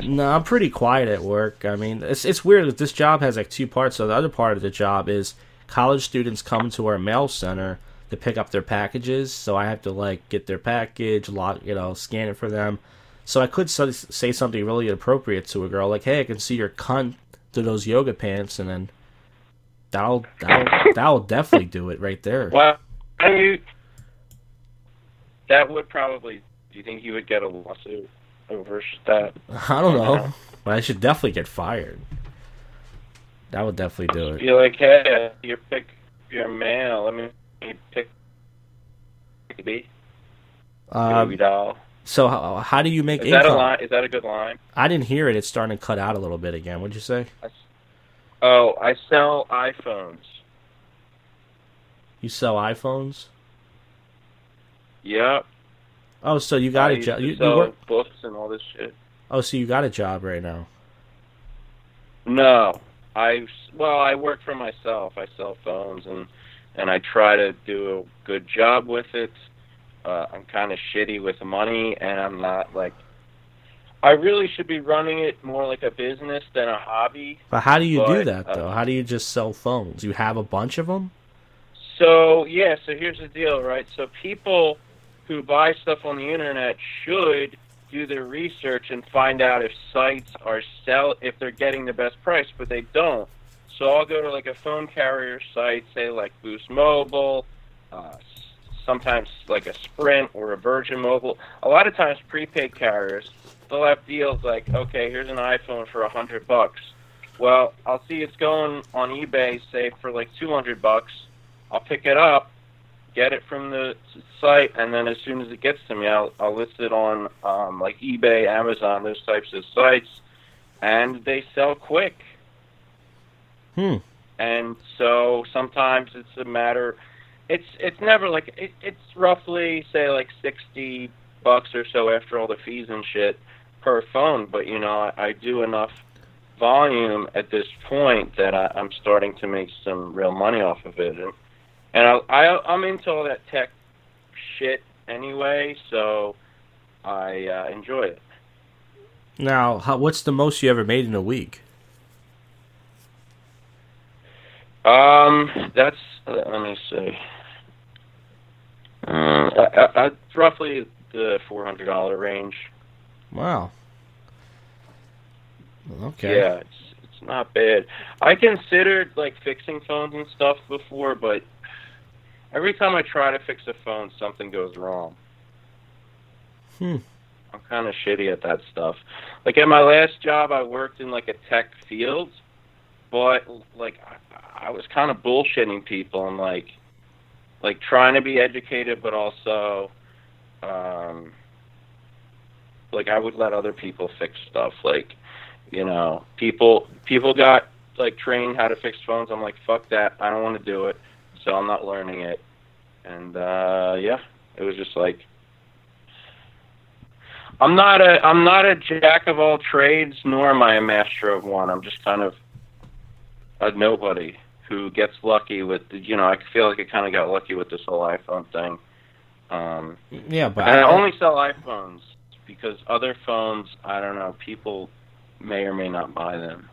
No, I'm pretty quiet at work. I mean, it's it's weird that this job has like two parts. So the other part of the job is college students come to our mail center to pick up their packages. So I have to like get their package, lock, you know, scan it for them. So I could say something really inappropriate to a girl, like, "Hey, I can see your cunt through those yoga pants," and then that'll that'll that'll definitely do it right there. Well, I mean, that would probably. Do you think you would get a lawsuit over that? I don't know, but I should definitely get fired. That would definitely do it. You're like, hey, you pick your mail. Let me pick B. Um, so how, how do you make Is that income? a line? Is that a good line? I didn't hear it. It's starting to cut out a little bit again. What'd you say? Oh, I sell iPhones. You sell iPhones? Yep. Oh, so you got I a job? to You, you sell work? books and all this shit. Oh, so you got a job right now? No, I well, I work for myself. I sell phones and and I try to do a good job with it. Uh, I'm kind of shitty with money, and I'm not like. I really should be running it more like a business than a hobby. But how do you do But, that uh, though? How do you just sell phones? You have a bunch of them? So yeah, so here's the deal, right? So people who buy stuff on the internet should do their research and find out if sites are sell if they're getting the best price, but they don't. So I'll go to like a phone carrier site, say like Boost Mobile, uh, sometimes like a Sprint or a Virgin Mobile. A lot of times prepaid carriers they'll have deals like, okay, here's an iPhone for a hundred bucks. Well, I'll see it's going on eBay, say for like two hundred bucks. I'll pick it up, get it from the site, and then as soon as it gets to me, I'll, I'll list it on um, like eBay, Amazon, those types of sites, and they sell quick. Hmm. And so sometimes it's a matter. It's it's never like it, it's roughly say like sixty bucks or so after all the fees and shit per phone. But you know I, I do enough volume at this point that I, I'm starting to make some real money off of it, and and I, I I'm into all that tech shit anyway, so I uh, enjoy it. Now, how, what's the most you ever made in a week? Um, that's let me see. Um, I, I, it's roughly the four hundred dollar range. Wow. Okay. Yeah, it's it's not bad. I considered like fixing phones and stuff before, but every time I try to fix a phone, something goes wrong. Hmm. I'm kind of shitty at that stuff. Like at my last job, I worked in like a tech field, but like I, I was kind of bullshitting people and like like trying to be educated, but also um like I would let other people fix stuff. Like you know, people people got like trained how to fix phones. I'm like, fuck that. I don't want to do it, so I'm not learning it. And uh yeah, it was just like I'm not a I'm not a jack of all trades, nor am I a master of one. I'm just kind of a nobody who gets lucky with the, you know I feel like I kind of got lucky with this whole iPhone thing. Um, Yeah, but and I only sell iPhones because other phones I don't know people may or may not buy them.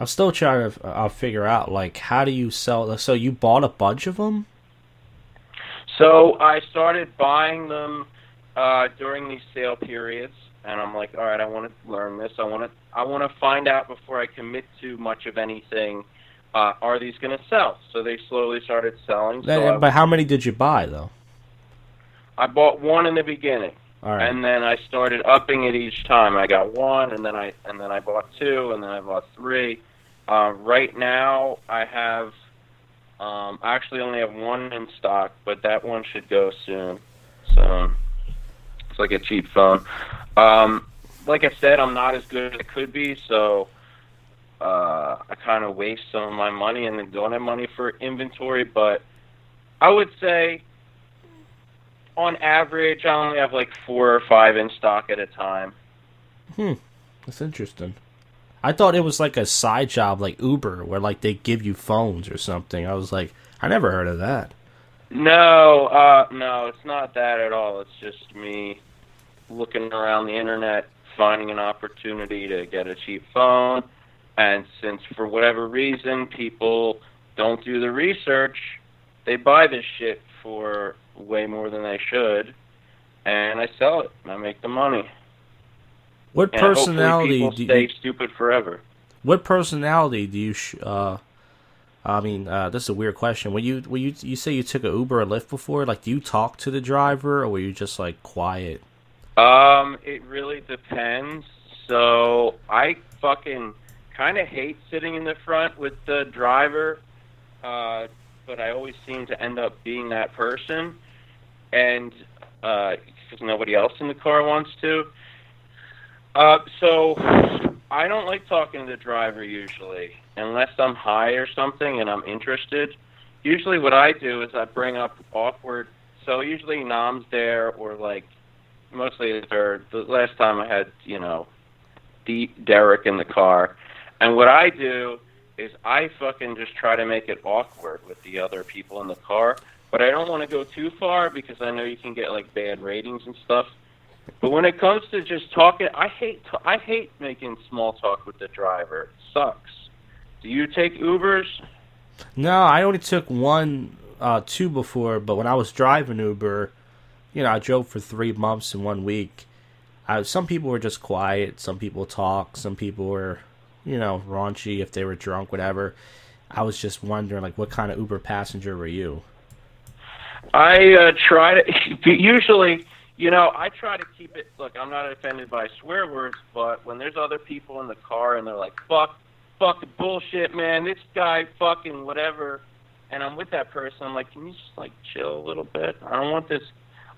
I'm still trying to uh, figure out like how do you sell? So you bought a bunch of them? So I started buying them uh, during these sale periods, and I'm like, all right, I want to learn this. I want to I want to find out before I commit to much of anything. Uh, are these going to sell? So they slowly started selling. So I, but how many did you buy though? I bought one in the beginning, All right. and then I started upping it each time. I got one, and then I and then I bought two, and then I bought three. Uh, right now, I have um, I actually only have one in stock, but that one should go soon. So it's like a cheap phone. Um, like I said, I'm not as good as I could be, so uh, I kind of waste some of my money and then don't have money for inventory. But I would say, on average, I only have like four or five in stock at a time. Hmm, that's interesting. I thought it was like a side job like Uber where like they give you phones or something. I was like, I never heard of that. No, uh, no, it's not that at all. It's just me looking around the internet, finding an opportunity to get a cheap phone. And since for whatever reason people don't do the research, they buy this shit for way more than they should, and I sell it and I make the money. What And personality do you, stay stupid forever. what personality do you sh- uh I mean, uh, this is a weird question. When you when you you say you took a Uber or Lyft before, like, do you talk to the driver or were you just like quiet? Um, it really depends. So I fucking kind of hate sitting in the front with the driver, uh, but I always seem to end up being that person. And because nobody else in the car wants to. Uh, so I don't like talking to the driver usually, unless I'm high or something and I'm interested. Usually, what I do is I bring up awkward. So usually, Nam's there, or like mostly it's her. The last time I had, you know, D- Derek in the car, and what I do is I fucking just try to make it awkward with the other people in the car. But I don't want to go too far because I know you can get like bad ratings and stuff. But when it comes to just talking, I hate t- I hate making small talk with the driver. It sucks. Do you take Ubers? No, I only took one, uh, two before, but when I was driving Uber, you know, I drove for three months in one week. I, some people were just quiet, some people talk, some people were, you know, raunchy if they were drunk, whatever. I was just wondering, like, what kind of Uber passenger were you? I uh, try to *laughs* usually, you know, I try to keep it. Look, I'm not offended by swear words, but when there's other people in the car and they're like, "Fuck, fuck bullshit, man, this guy fucking whatever," and I'm with that person, I'm like, "Can you just like chill a little bit? I don't want this.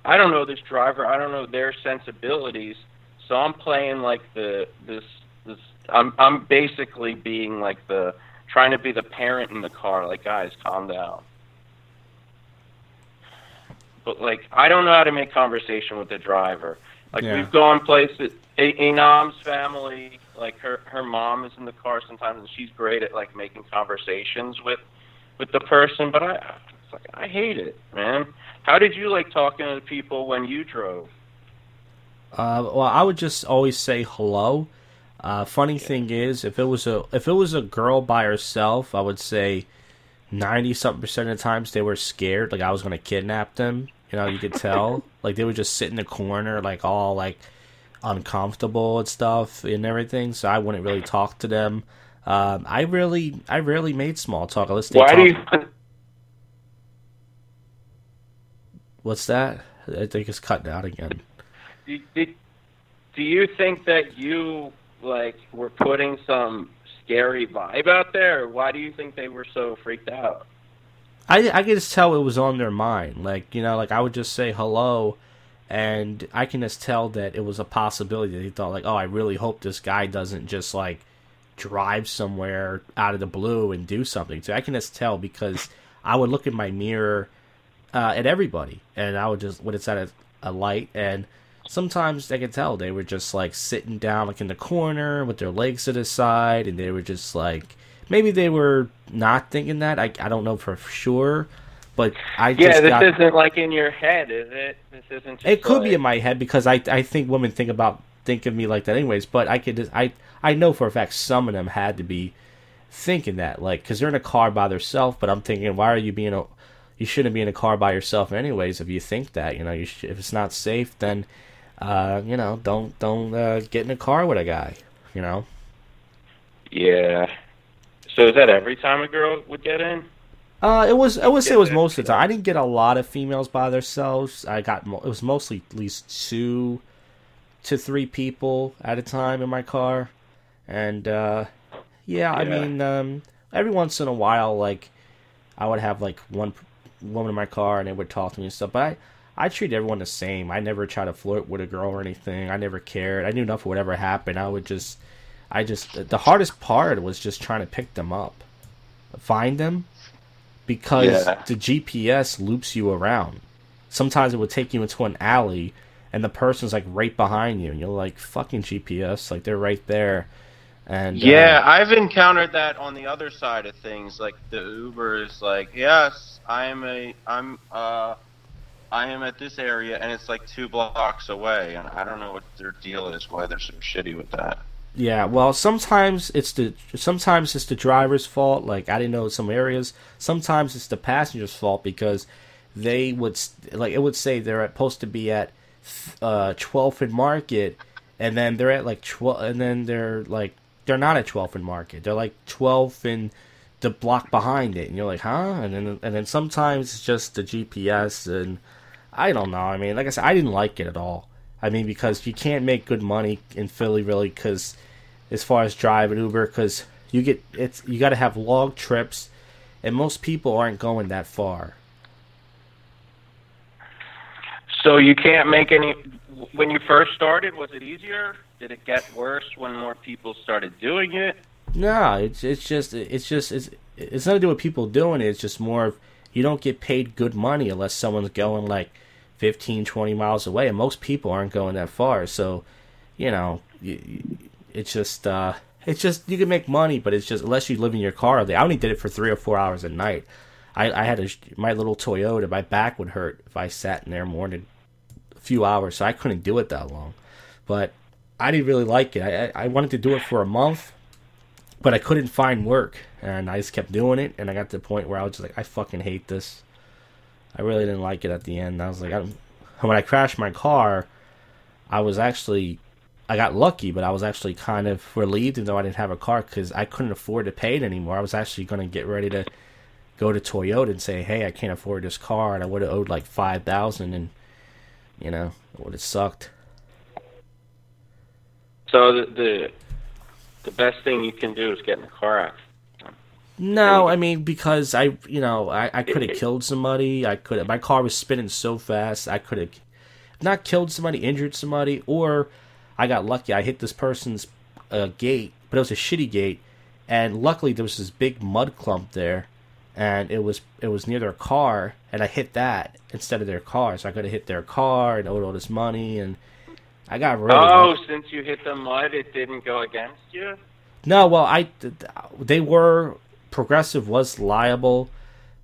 I don't know this driver. I don't know their sensibilities, so I'm playing like the this this. I'm I'm basically being like the trying to be the parent in the car. Like, guys, calm down." but like I don't know how to make conversation with the driver. Like Yeah. we've gone places. A- Anam's family, like her her mom is in the car sometimes, and she's great at like making conversations with with the person. But I, it's like I hate it, man. How did you like talking to people when you drove? Uh, well, I would just always say hello. Uh, funny thing is, if it was a if it was a girl by herself, I would say ninety something percent of the times they were scared, like I was gonna kidnap them. You know, you could tell, *laughs* like they would just sit in the corner, like all like uncomfortable and stuff and everything. So I wouldn't really talk to them. Um, I really, I rarely made small talk. They Why talk- do you? What's that? I think it's cutting out again. do, do, do you think that you like were putting some scary vibe out there, why do you think they were so freaked out? I I could just tell it was on their mind. Like you know, like I would just say hello, and I can just tell that it was a possibility. They thought like, oh, I really hope this guy doesn't just like drive somewhere out of the blue and do something. So I can just tell because I would look in my mirror uh, at everybody, and I would just when it's at a, a light, and sometimes I could tell they were just like sitting down like in the corner with their legs to the side, and they were just like maybe they were not thinking that. I I don't know for sure, but I Yeah, this got, isn't like in your head, is it? This isn't. It could be in my head because I I think women think about think of me like that anyways. But I could just, I I know for a fact some of them had to be thinking that like because they're in a car by themselves. But I'm thinking, why are you being a you shouldn't be in a car by yourself anyways. If you think that, you know, you sh- if it's not safe, then uh, you know, don't don't uh, get in a car with a guy. You know. Yeah. So is that every time a girl would get in? Uh, it was. I would say it was most of the time. I didn't get a lot of females by themselves. I got mo- it was mostly at least two to three people at a time in my car, and uh, yeah, I mean, um, every once in a while, like I would have like one p- woman in my car, and they would talk to me and stuff. But I, I treat everyone the same. I never try to flirt with a girl or anything. I never cared. I knew enough for whatever happened. I would just, I just the hardest part was just trying to pick them up, find them because Yeah. the GPS loops you around. Sometimes it would take you into an alley and the person's like right behind you and you're like fucking GPS like they're right there. And uh, Yeah, I've encountered that on the other side of things. Like the Uber is like, yes, I am a, I'm, uh, I am at this area, and it's like two blocks away, and I don't know what their deal is, why they're so shitty with that. Yeah, well, sometimes it's the sometimes it's the driver's fault. Like I didn't know some areas. Sometimes it's the passenger's fault because they would like it would say they're supposed to be at uh 12th and Market, and then they're at like 12, and then they're like they're not at 12th and Market. They're like 12th and the block behind it, and you're like, huh? And then and then sometimes it's just the GPS, and I don't know. I mean, like I said, I didn't like it at all. I mean, because you can't make good money in Philly, really, because as far as driving Uber, because you get it's you got to have long trips, and most people aren't going that far. So you can't make any. When you first started, was it easier? Did it get worse when more people started doing it? No, it's it's just it's just it's it's nothing to do with people doing it. It's just more of you don't get paid good money unless someone's going like 15, 20 miles away, and most people aren't going that far. So, you know, it's just uh, it's just you can make money, but it's just unless you live in your car. I only did it for three or four hours a night. I, I had a, my little Toyota. My back would hurt if I sat in there more than a few hours, so I couldn't do it that long. But I didn't really like it. I I wanted to do it for a month, but I couldn't find work, and I just kept doing it. And I got to the point where I was just like, I fucking hate this. I really didn't like it at the end. I was like, I don't, when I crashed my car, I was actually, I got lucky, but I was actually kind of relieved, even though I didn't have a car, because I couldn't afford to pay it anymore. I was actually going to get ready to go to Toyota and say, hey, I can't afford this car, and I would have owed like five thousand, and you know, it would have sucked. So the, the the best thing you can do is get in the car accident. No, I mean because I, you know, I, I could have *laughs* killed somebody. I could. have. My car was spinning so fast. I could have not killed somebody, injured somebody, or I got lucky. I hit this person's uh, gate, but it was a shitty gate, and luckily there was this big mud clump there, and it was it was near their car, and I hit that instead of their car. So I could have hit their car and owed all this money, and I got really. Oh, lucky. since you hit the mud, it didn't go against you. No, well, I they were Progressive was liable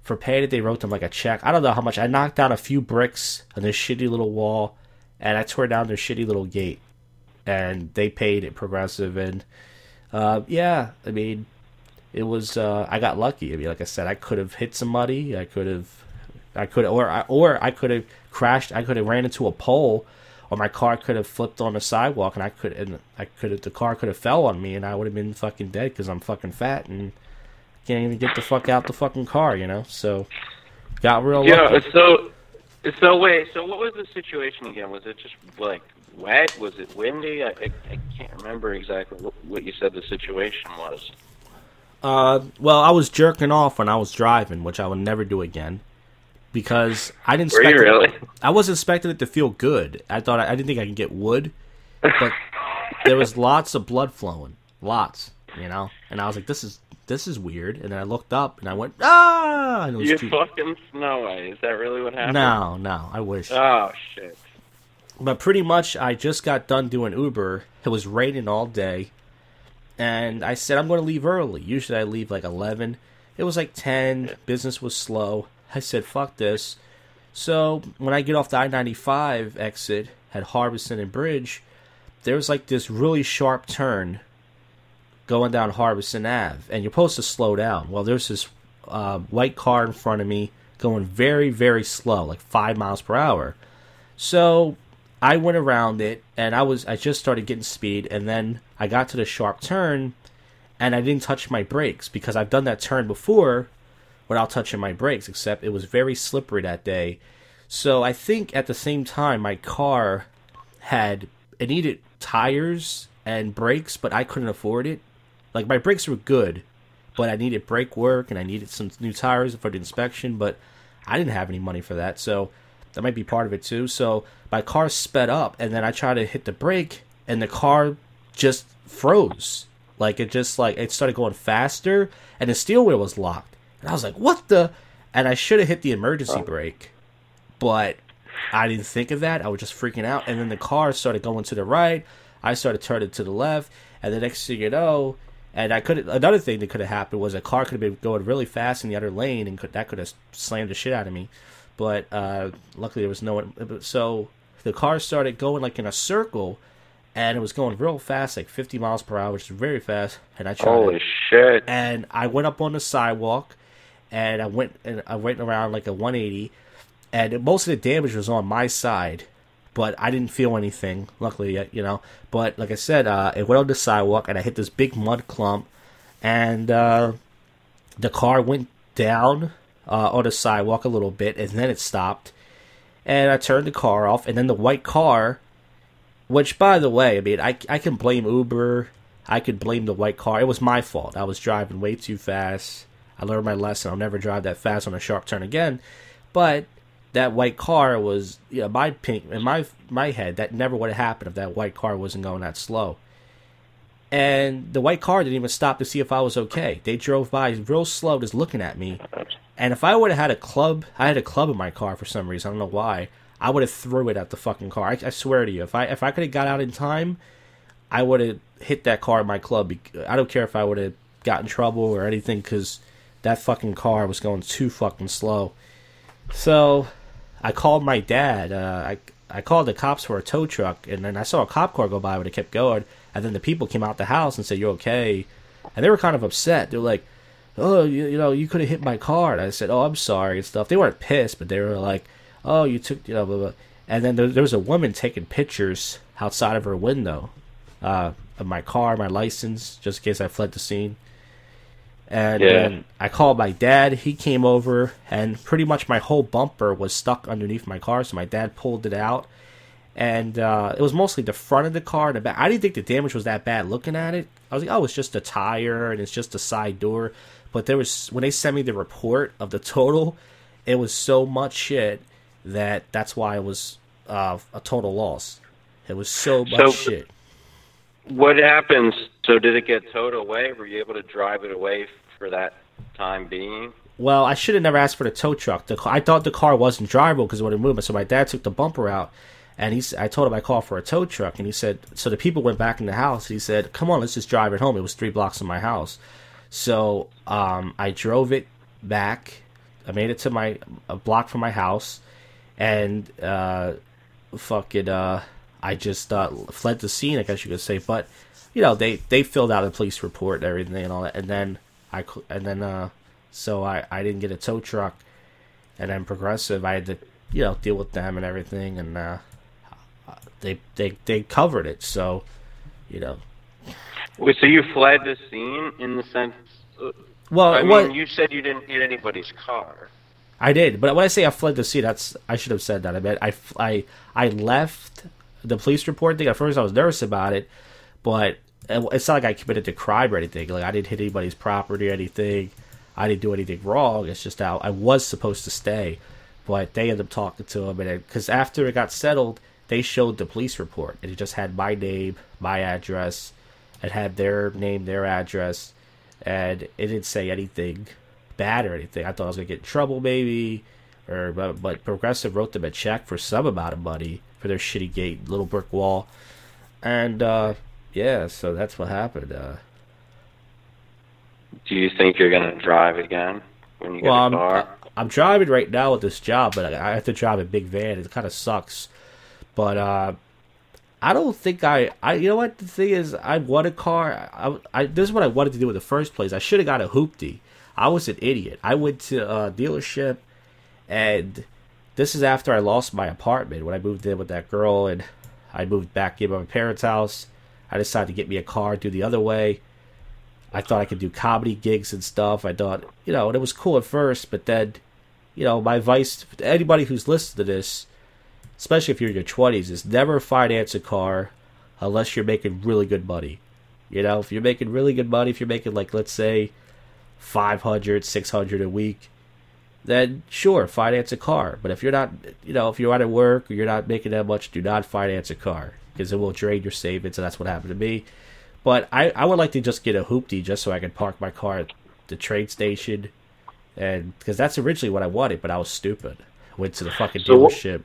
for paying it. They wrote them like a check. I don't know how much. I knocked down a few bricks on this shitty little wall, and I tore down their shitty little gate, and they paid it Progressive. And uh, yeah, I mean, it was. Uh, I got lucky. I mean, like I said, I could have hit somebody. I could have. I could, or I, or I could have crashed. I could have ran into a pole, or my car could have flipped on the sidewalk, and I could, and I could have, the car could have fell on me, and I would have been fucking dead because I'm fucking fat and can't even get the fuck out the fucking car, you know. So got real Yeah. lucky. So so wait. So what was the situation again? Was it just like wet? Was it windy? I I, I can't remember exactly what, what you said the situation was. Uh, well, I was jerking off when I was driving, which I would never do again because I didn't. Were you expect it- really? I wasn't expecting it to feel good. I thought I didn't think I could get wood, but there was lots of blood flowing, lots, you know. And I was like, "This is this is weird." And then I looked up and I went, "Ah!" And it was You too- fucking snow white. Is that really what happened? no, no, I wish. Oh shit. But pretty much, I just got done doing Uber. It was raining all day, and I said I'm going to leave early. Usually, I leave like eleven. It was like ten. Business was slow. I said, "Fuck this." So when I get off the I ninety five exit at Harbison and Bridge, there was like this really sharp turn going down Harbison Ave, and you're supposed to slow down. Well, there's this uh, white car in front of me going very, very slow, like five miles per hour. So I went around it, and I was I just started getting speed, and then I got to the sharp turn, and I didn't touch my brakes because I've done that turn before without touching my brakes. Except it was very slippery that day, so I think at the same time my car had it needed tires and brakes, but I couldn't afford it. Like my brakes were good, but I needed brake work and I needed some new tires for the inspection, but I didn't have any money for that, so that might be part of it too. So my car sped up, and then I tried to hit the brake, and the car just froze. Like it just like it started going faster, and the steel wheel was locked. And I was like, "What the?" And I should have hit the emergency brake, but I didn't think of that. I was just freaking out, and then the car started going to the right. I started turning to the left, and the next thing you know, and I could another thing that could have happened was a car could have been going really fast in the other lane, and could, that could have slammed the shit out of me. But uh, luckily, there was no one. So the car started going like in a circle, and it was going real fast, like 50 miles per hour, which is very fast. And I tried. to- Holy shit. and I went up on the sidewalk, and I went and I went around like a 180, and most of the damage was on my side, but I didn't feel anything. Luckily, you know. But like I said, uh, it went on the sidewalk, and I hit this big mud clump, and uh, the car went down uh, on the sidewalk a little bit, and then it stopped, and I turned the car off, and then the white car which, by the way, I mean, I, I can blame Uber. I could blame the white car. It was my fault. I was driving way too fast. I learned my lesson. I'll never drive that fast on a sharp turn again. But that white car was, you know, my pink in my my head that never would have happened if that white car wasn't going that slow. And the white car didn't even stop to see if I was okay. They drove by real slow, just looking at me. And if I would have had a club, I had a club in my car for some reason. I don't know why. I would have threw it at the fucking car. I, I swear to you, if I if I could have got out in time, I would have hit that car in my club. I don't care if I would have got in trouble or anything because that fucking car was going too fucking slow. So I called my dad. Uh, I I called the cops for a tow truck, and then I saw a cop car go by, but it kept going. And then the people came out the house and said, "You're okay?" And they were kind of upset. They're like, "Oh, you, you know, you could have hit my car." And I said, "Oh, I'm sorry" and stuff. They weren't pissed, but they were like, "Oh, you took you know." Blah, blah. And then there, there was a woman taking pictures outside of her window uh, of my car, my license, just in case I fled the scene. And Yeah. then I called my dad. He came over, and pretty much my whole bumper was stuck underneath my car. So my dad pulled it out, and uh, it was mostly the front of the car and the back. I didn't think the damage was that bad. Looking at it, I was like, "Oh, it's just a tire and it's just a side door." But there was when they sent me the report of the total, it was so much shit that that's why it was uh, a total loss. It was so much So- shit. What happens? So did it get towed away? Were you able to drive it away for that time being? Well, I should have never asked for the tow truck. The, I thought the car wasn't drivable because it have moved. So my dad took the bumper out, and he, I told him I called for a tow truck, and he said. So the people went back in the house. He said, "Come on, let's just drive it home." It was three blocks from my house, so um, I drove it back. I made it to my a block from my house, and uh, fucking uh, I just uh, fled the scene. I guess you could say, but you know they they filled out a police report and everything and all that, and then I and then uh, so I I didn't get a tow truck, and then Progressive I had to you know deal with them and everything, and uh, they they they covered it, so you know. Wait, so you fled the scene in the sense? Well, I mean, you said you didn't hit anybody's car. I did, but when I say I fled the scene, that's I should have said that. I meant I I I left the police report thing. At first, I was nervous about it, but it's not like I committed the crime or anything. Like I didn't hit anybody's property or anything. I didn't do anything wrong. It's just how I was supposed to stay, but they ended up talking to him, and because after it got settled, they showed the police report, and it just had my name, my address, it had their name, their address, and it didn't say anything bad or anything. I thought I was gonna get in trouble, maybe, or but, but Progressive wrote them a check for some amount of money for their shitty gate, little brick wall, and uh, yeah, so that's what happened. Uh, Do you think you're to drive again when you get well, a I'm, car? I'm driving right now with this job, but I I have to drive a big van. It kind of sucks, but uh, I don't think I, I. You know what the thing is? I want a car. I, I this is what I wanted to do in the first place. I should have got a hoopty. I was an idiot. I went to a dealership, and this is after I lost my apartment when I moved in with that girl, and I moved back in my parents' house. I decided to get me a car, do the other way. I thought I could do comedy gigs and stuff. I thought, you know, and it was cool at first, but then, you know, my advice to anybody who's listened to this, especially if you're in your 20s, is never finance a car unless you're making really good money. You know, if you're making really good money, if you're making, like, let's say, 500, 600 a week, then sure, finance a car. But if you're not, you know, if you're out of work or you're not making that much, do not finance a car because it will drain your savings, and that's what happened to me. But I, I would like to just get a hoopty just so I can park my car at the train station, and because that's originally what I wanted, but I was stupid. Went to the fucking So dealership.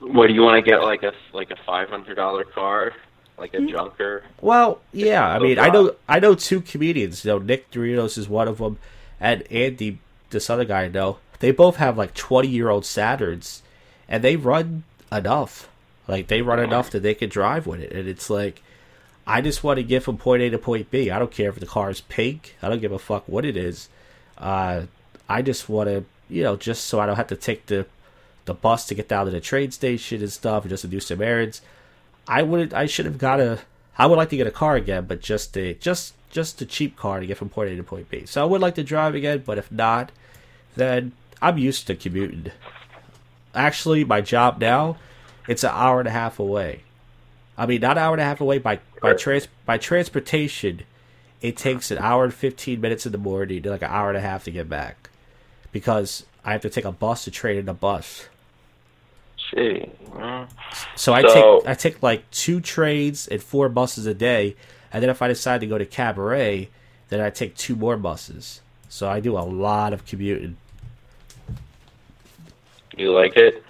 What do you want to get? Like a like a five hundred dollar car, like Hmm. a junker? Well, yeah, I mean, I know I know two comedians. You know, Nick Doritos is one of them, and Andy, this other guy I know. They both have like twenty year old Saturns, and they run enough. Like they run enough that they can drive with it, and it's like, I just want to get from point A to point B. I don't care if the car is pink. I don't give a fuck what it is. Uh, I just want to, you know, just so I don't have to take the the bus to get down to the train station and stuff, and just to do some errands. I would I should have got a I would like to get a car again, but just a just just a cheap car to get from point A to point B. So I would like to drive again, but if not, then I'm used to commuting. Actually, my job now, it's an hour and a half away. I mean, not an hour and a half away by by trans by transportation. It takes an hour and fifteen minutes in the morning, to like an hour and a half to get back, because I have to take a bus to trade in a bus. See. So I So- take I take like two trades and four buses a day, and then if I decide to go to cabaret, then I take two more buses. So I do a lot of commuting. You like it?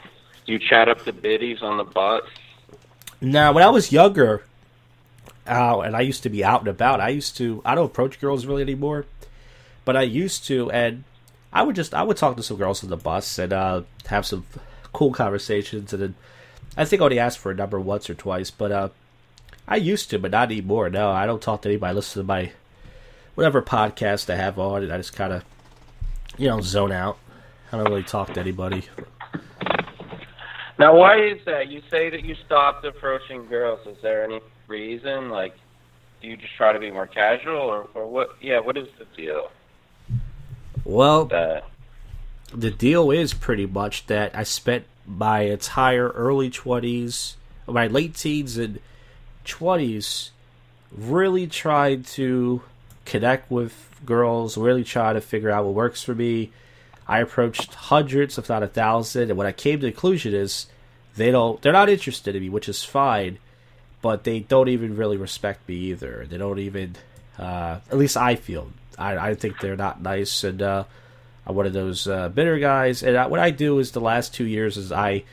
You chat up the biddies on the bus? Now, when I was younger, uh, and I used to be out and about, I used to I don't approach girls really anymore, but I used to, and I would just I would talk to some girls on the bus and uh, have some cool conversations, and then I think I only asked for a number once or twice, but uh, I used to, but not anymore. No, I don't talk to anybody. I listen to my whatever podcast I have on, and I just kind of you know zone out. I don't really talk to anybody. Now, why is that? You say that you stopped approaching girls. Is there any reason? Like, do you just try to be more casual, or, or what? Yeah, what is the deal? Well, That the deal is pretty much that I spent my entire early 20s, my late teens and 20s really tried to connect with girls, really try to figure out what works for me. I approached hundreds, if not a thousand, and what I came to the conclusion is they don't they're not interested in me, which is fine, but they don't even really respect me either. They don't even uh, at least I feel. I, I think they're not nice and uh, I'm one of those uh, bitter guys. And I, what I do is the last two years is I,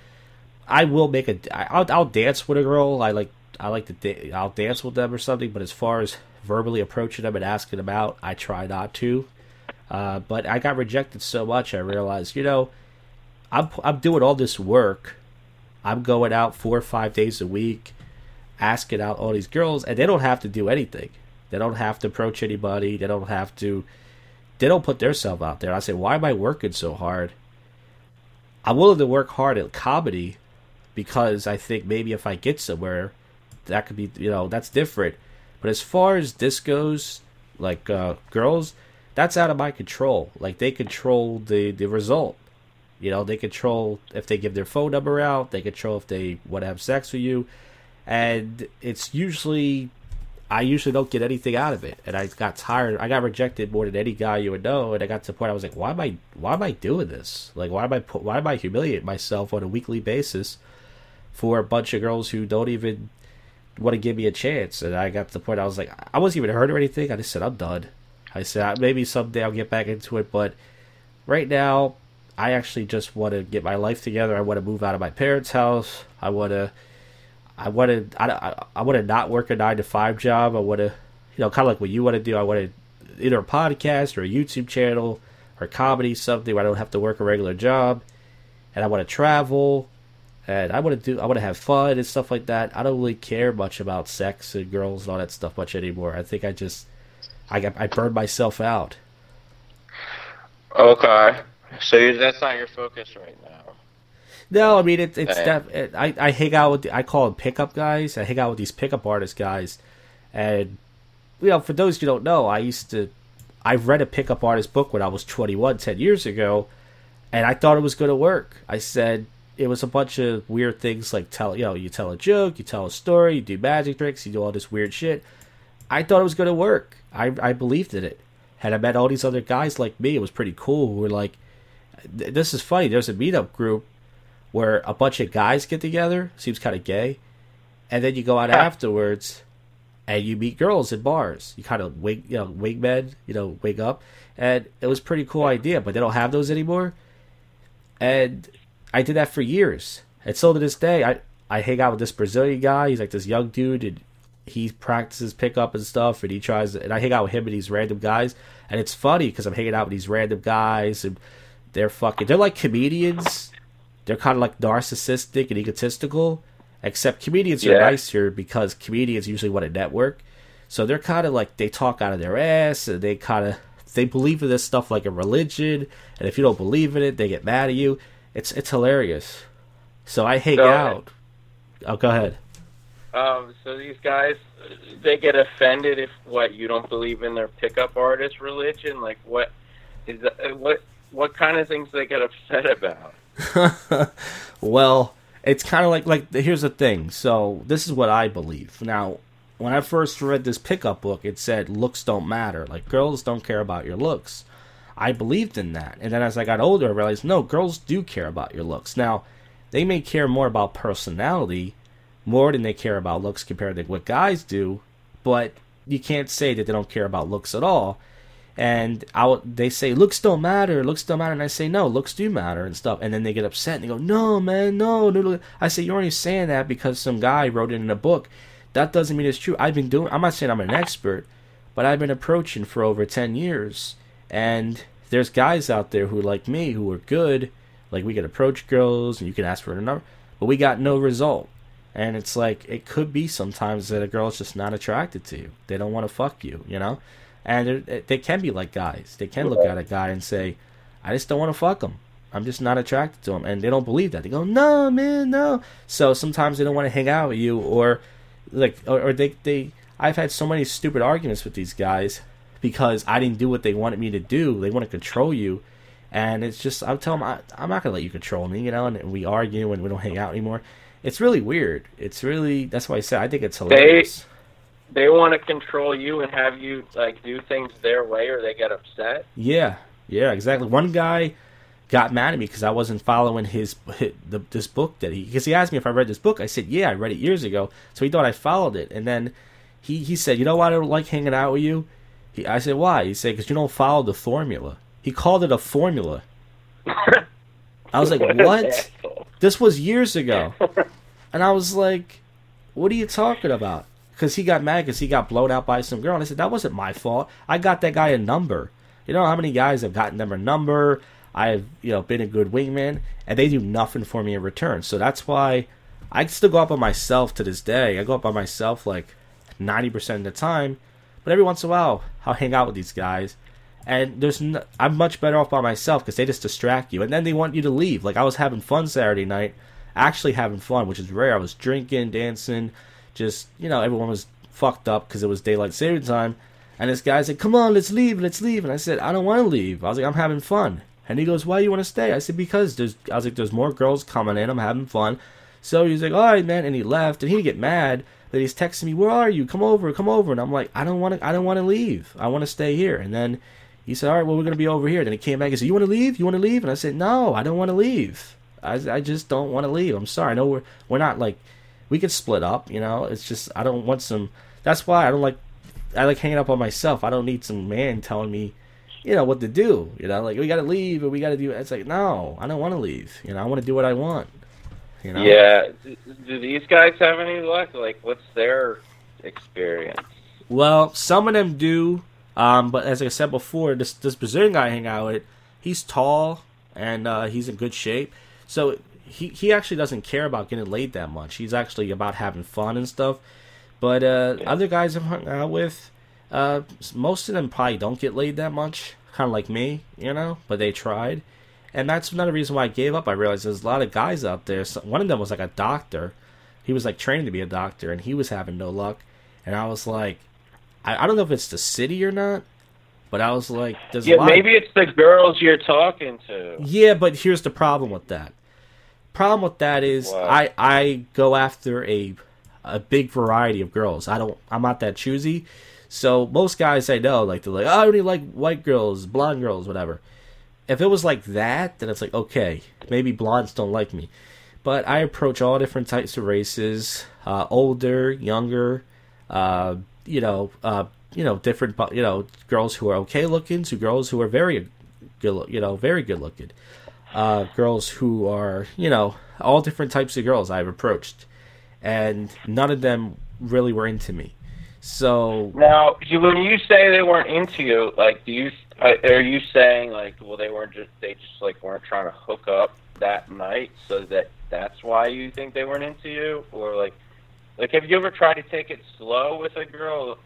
I will make a. I'll, I'll dance with a girl. I like. I like to. Da- I'll dance with them or something. But as far as verbally approaching them and asking them out, I try not to. Uh, but I got rejected so much, I realized, you know, I'm I'm doing all this work. I'm going out four or five days a week, asking out all these girls, and they don't have to do anything. They don't have to approach anybody. They don't have to they don't put themselves out there. I say, why am I working so hard? I'm willing to work hard at comedy because I think maybe if I get somewhere, that could be, you know, that's different. But as far as this goes, like uh, girls, that's out of my control. Like they control the the result. You know, they control if they give their phone number out. They control if they want to have sex with you, and it's usually I usually don't get anything out of it, and I got tired. I got rejected more than any guy you would know, and I got to the point I was like, why am I, why am I doing this? Like, why am I, why am I humiliating myself on a weekly basis for a bunch of girls who don't even want to give me a chance? And I got to the point I was like, I wasn't even hurt or anything. I just said I'm done. I said maybe someday I'll get back into it, but right now I actually just want to get my life together. I want to move out of my parents' house. I want to. I want to I, I, want to not work a nine to five job. I want to, you know, kind of like what you want to do. I want to either a podcast or a YouTube channel or comedy, something where I don't have to work a regular job, and I want to travel, and I want to do I want to have fun and stuff like that. I don't really care much about sex and girls and all that stuff much anymore. I think I just I got I burned myself out. okay. So you, that's not your focus right now. No, I mean it, it's def- it, I I hang out with the, I call them pickup guys. I hang out with these pickup artist guys, and you know, for those who don't know, I used to I read a pickup artist book when I was 21, 10 years ago, and I thought it was going to work. I said it was a bunch of weird things like tell you know you tell a joke, you tell a story, you do magic tricks, you do all this weird shit. I thought it was going to work. I I believed in it. Had I met all these other guys like me, it was pretty cool. Who were like, this is funny. There's a meetup group where a bunch of guys get together, seems kind of gay, and then you go out afterwards and you meet girls in bars. You kind of wake, you know, wingmen, you know, wake up, and it was a pretty cool idea. But they don't have those anymore, and I did that for years. And still to this day, I I hang out with this Brazilian guy. He's like this young dude, and he practices pickup and stuff, and he tries. And I hang out with him and these random guys, and it's funny because I'm hanging out with these random guys, and they're fucking. They're like comedians. They're kind of like narcissistic and egotistical. Except comedians are Yeah. nicer because comedians usually want to network. So they're kind of like they talk out of their ass, and they kind of they believe in this stuff like a religion. And if you don't believe in it, they get mad at you. It's it's hilarious. So I hang So- out. Oh, go ahead. Um, so these guys, they get offended if what you don't believe in their pickup artist religion. Like what is that, what what kind of things they get upset about? *laughs* well, it's kind of like like here's the thing. So this is what I believe. Now, when I first read this pickup book, it said looks don't matter. Like girls don't care about your looks. I believed in that. And then as I got older, I realized no, girls do care about your looks. Now, they may care more about personality more than they care about looks compared to what guys do, but you can't say that they don't care about looks at all. And I, they say looks don't matter, looks don't matter, and I say no, looks do matter and stuff. And then they get upset and they go, no man, no, no. no. I say you're only saying that because some guy wrote it in a book. That doesn't mean it's true. I've been doing. I'm not saying I'm an expert, but I've been approaching for over ten years, and there's guys out there who like me who are good. Like we can approach girls and you can ask for a number, but we got no result. And it's like it could be sometimes that a girl's just not attracted to you. They don't want to fuck you, you know and they can be like guys. They can look at a guy and say, "I just don't want to fuck him. I'm just not attracted to him," and they don't believe that. They go, "No, man, no." So sometimes they don't want to hang out with you, or like, or, or they they. I've had so many stupid arguments with these guys because I didn't do what they wanted me to do. They want to control you, and it's just I tell them I, I'm not gonna let you control me, you know. And we argue and we don't hang out anymore. It's really weird. It's really that's why I said I think it's hilarious. They- they want to control you and have you like do things their way or they get upset. Yeah, yeah, exactly. One guy got mad at me because I wasn't following his, his the, this book that he because he asked me if I read this book. I said yeah, I read it years ago. So he thought I followed it, and then he he said, you know why I don't like hanging out with you? He, I said why? He said because you don't follow the formula. He called it a formula. *laughs* I was like, what? This was years ago, and I was like, what are you talking about? because he got mad because he got blown out by some girl. And I said, that wasn't my fault. I got that guy a number. You know how many guys have gotten them a number? I've, you know, been a good wingman, and they do nothing for me in return. So that's why I still go up on myself to this day. I go up on myself like 90% of the time, but every once in a while, I'll hang out with these guys. And there's, I'm much better off by myself because they just distract you, and then they want you to leave. Like I was having fun Saturday night, actually having fun, which is rare. I was drinking, dancing, just you know everyone was fucked up because it was daylight saving time. And this guy said, "Come on, let's leave, let's leave." And I said, "I don't want to leave." I was like, "I'm having fun." And he goes, "Why do you want to stay?" I said, "Because there's." I was like, "There's more girls coming in. I'm having fun." So he's like, "All right, man," and he left. And he get mad that he's texting me, "Where are you? Come over, come over." And I'm like, "I don't want to. I don't want to leave. I want to stay here." And then he said, "All right, well, we're gonna be over here." Then he came back and said, "You want to leave? You want to leave?" And I said, "No, I don't want to leave. I, I just don't want to leave. I'm sorry. I know we're we're not like." we could split up. You know, it's just I don't want some. That's why I don't like. I like hanging up on myself. I don't need some man telling me, you know, what to do. You know, like we got to leave or we got to do. It's like no, I don't want to leave. You know, I want to do what I want. You know. Yeah. Do these guys have any luck? Like, what's their experience? Well, some of them do. Um, but as I said before, this this Brazilian guy I hang out with, he's tall and uh, he's in good shape. So he he actually doesn't care about getting laid that much. He's actually about having fun and stuff. But uh, yeah. other guys I've hung out with, uh, most of them probably don't get laid that much, kind of like me, you know. But they tried, and that's another reason why I gave up. I realized there's a lot of guys out there. So one of them was like a doctor. He was like training to be a doctor, and he was having no luck. And I was like, I, I don't know if it's the city or not, but I was like, there's yeah, maybe of... it's the girls you're talking to. Yeah, but here's the problem with that problem with that is wow. I I go after a a big variety of girls. I don't I'm not that choosy. So most guys I know like they're like, oh, I only like white girls, blonde girls, whatever. If it was like that, then it's like okay, maybe blondes don't like me. But I approach all different types of races, uh, older, younger, uh, you know, uh, you know, different, you know, girls who are okay looking to girls who are very good, you know, very good looking uh, girls who are, you know, all different types of girls I've approached, and none of them really were into me. So now, when you say they weren't into you, like, do you are you saying like, well, they weren't just they just like weren't trying to hook up that night, so that that's why you think they weren't into you, or like, like have you ever tried to take it slow with a girl?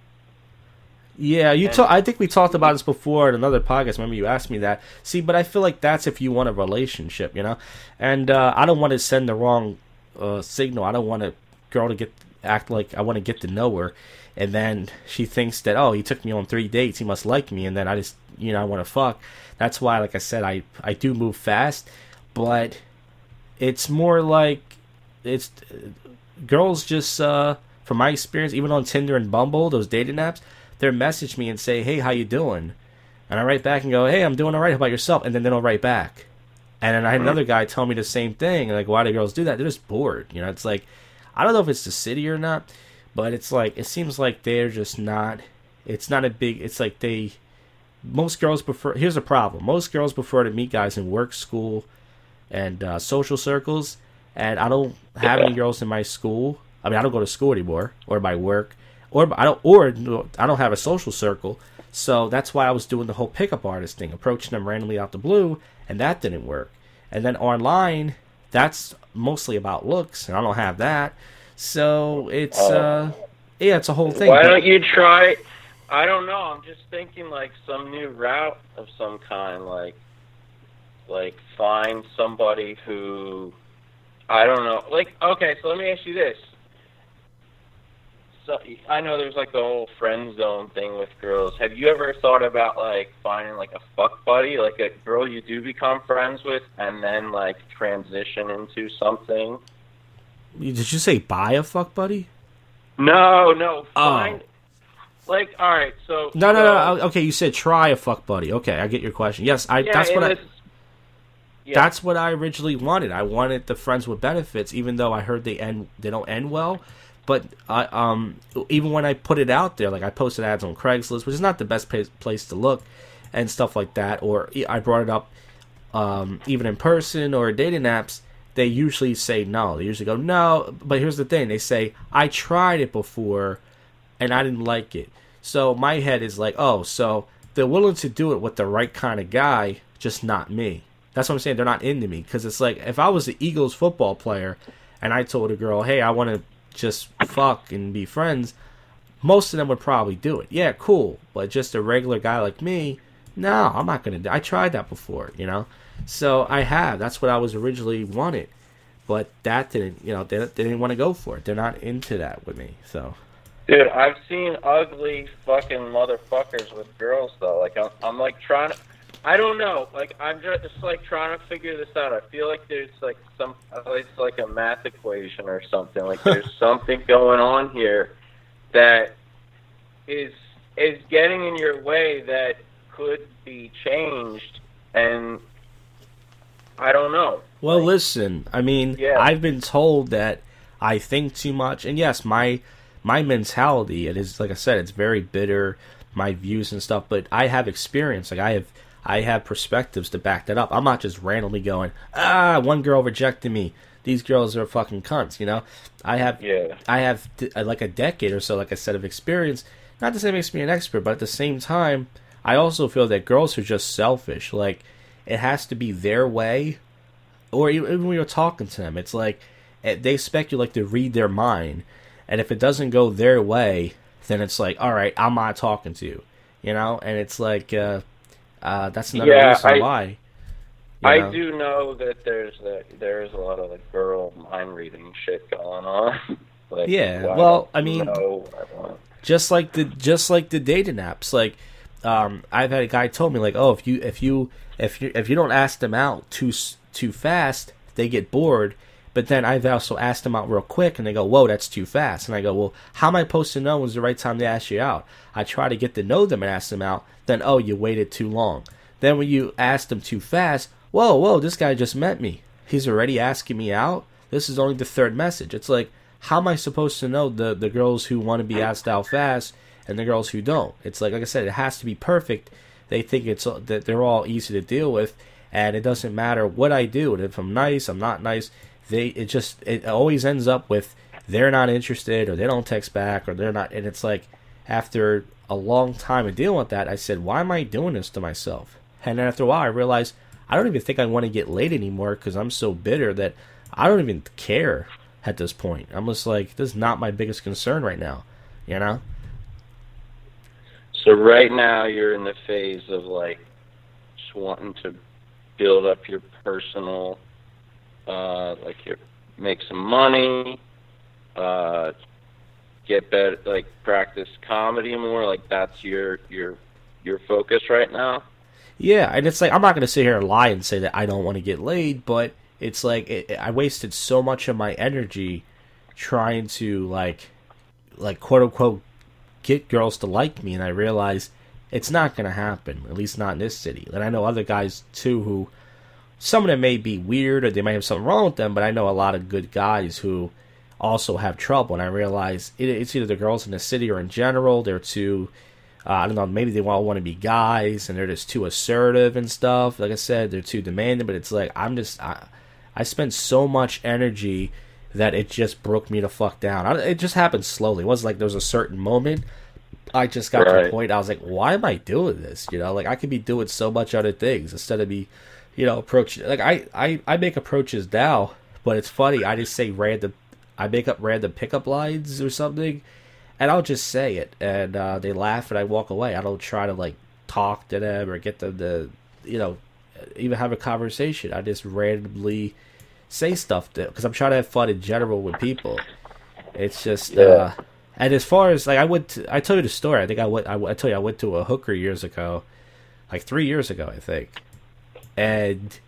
Yeah, you. talk. I think we talked about this before in another podcast. Remember, you asked me that. See, but I feel like that's if you want a relationship, you know. And uh, I don't want to send the wrong uh, signal. I don't want a girl to get act like I want to get to know her, and then she thinks that oh, he took me on three dates, he must like me, and then I just you know I want to fuck. That's why, like I said, I I do move fast, but it's more like it's girls just uh, from my experience, even on Tinder and Bumble, those dating apps they'll message me and say, "Hey, how you doing?" And I write back and go, "Hey, I'm doing all right. How about yourself?" And then they don't write back. And then I had another guy tell me the same thing. Like, why do girls do that? They're just bored. You know, it's like I don't know if it's the city or not, but it's like it seems like they're just not. It's not a big. It's like they. Most girls prefer. Here's a problem. Most girls prefer to meet guys in work, school, and uh, social circles. And I don't have any girls in my school. I mean, I don't go to school anymore, or my work, or I don't, or I don't have a social circle. So that's why I was doing the whole pickup artist thing, approaching them randomly out the blue, and that didn't work. And then online, that's mostly about looks, and I don't have that. So it's uh, yeah, it's a whole thing. Why don't you try? I don't know. I'm just thinking like some new route of some kind, like like find somebody who I don't know. Like okay, so let me ask you this. So I know there's like the whole friend zone thing with girls. Have you ever thought about like finding like a fuck buddy, like a girl you do become friends with, and then like transition into something? Did you say buy a fuck buddy? No, no. Oh. Find like all right. So No, no, no. Okay, you said try a fuck buddy. Okay, I get your question. Yes, I. Yeah, that's what I. yeah. That's what I originally wanted. I wanted the friends with benefits, even though I heard they end they don't end well. But I um even when I put it out there, like I posted ads on Craigslist, which is not the best place to look, and stuff like that, or I brought it up um, even in person or dating apps. They usually say no. They usually go no. But here's the thing: they say I tried it before, and I didn't like it. So my head is like, oh, so they're willing to do it with the right kind of guy, just not me. That's what I'm saying. They're not into me because it's like if I was the Eagles football player and I told a girl, hey, I want to just fuck and be friends, most of them would probably do it. Yeah, cool. But just a regular guy like me, no, I'm not gonna. do I tried that before, you know. So I have. That's what I was originally wanted, but that didn't. You know, they, they didn't want to go for it. They're not into that with me. So Dude, I've seen ugly fucking motherfuckers with girls though. Like I'm, I'm like trying to. I don't know. Like I'm just, like trying to figure this out. I feel like there's like some. It's like a math equation or something. Like there's *laughs* something going on here that is is getting in your way that could be changed, and I don't know. Well, listen. I mean, Yeah. I've been told that I think too much, and yes, my my mentality it is like I said, it's very bitter. My views and stuff, but I have experience. Like I have, I have perspectives to back that up. I'm not just randomly going, ah, one girl rejected me. These girls are fucking cunts. You know, I have, Yeah. I have th- like a decade or so, like I said, of experience. Not to say it makes me an expert, but at the same time, I also feel that girls are just selfish. Like it has to be their way or even when you're talking to them, it's like eh, they expect you like to read their mind, and if it doesn't go their way, then it's like, all right, I'm not talking to you, you know, and it's like, uh, uh, that's another Yeah, reason I- why. I know? do know that there's that there's a lot of like girl mind reading shit going on. *laughs* like, Yeah, I well, don't I mean- I just like the just like the dating apps like um i've had a guy told me like oh if you if you if you if you don't ask them out too too fast they get bored but then i've also asked them out real quick and they go whoa that's too fast and i go well how am i supposed to know when's the right time to ask you out i try to get to know them and ask them out then oh you waited too long then when you ask them too fast whoa whoa this guy just met me he's already asking me out this is only the third message it's like how am I supposed to know the the girls who want to be asked out fast and the girls who don't? It's like like I said, it has to be perfect. They think it's that they're all easy to deal with, and it doesn't matter what I do. And if I'm nice, I'm not nice. They it just it always ends up with they're not interested or they don't text back or they're not. And it's like after a long time of dealing with that, I said, why am I doing this to myself? And then after a while, I realized I don't even think I want to get laid anymore because I'm so bitter that I don't even care at this point. I'm just like, this is not my biggest concern right now, you know? So right now you're in the phase of like just wanting to build up your personal, uh, like make some money, uh, get better, like practice comedy more. Like that's your your your focus right now. Yeah, and it's like I'm not gonna sit here and lie and say that I don't want to get laid, but it's like it, I wasted so much of my energy trying to like, like quote unquote, get girls to like me, and I realized It's not going to happen, at least not in this city. And I know other guys too who some of them may be weird or they might have something wrong with them, but I know a lot of good guys who also have trouble. And I realize it, it's either the girls in the city or in general, they're too, uh, I don't know, maybe they all want to be guys and they're just too assertive and stuff. Like I said, they're too demanding, but it's like, I'm just, I, I spend so much energy that it just broke me the fuck down. I, it just happened slowly. It wasn't like there was a certain moment. I just got to Right. the point. I was like, why am I doing this? You know, like I could be doing so much other things instead of me, you know, approach. Like I, I, I make approaches now, but it's funny. I just say random. I make up random pickup lines or something, and I'll just say it, and uh, they laugh, and I walk away. I don't try to like talk to them or get them to, you know, even have a conversation. I just randomly say stuff because I'm trying to have fun in general with people. It's just, Yeah. uh, and as far as like I went, to, I told you the story. I think I went. I, I told you I went to a hooker years ago, like three years ago, I think, and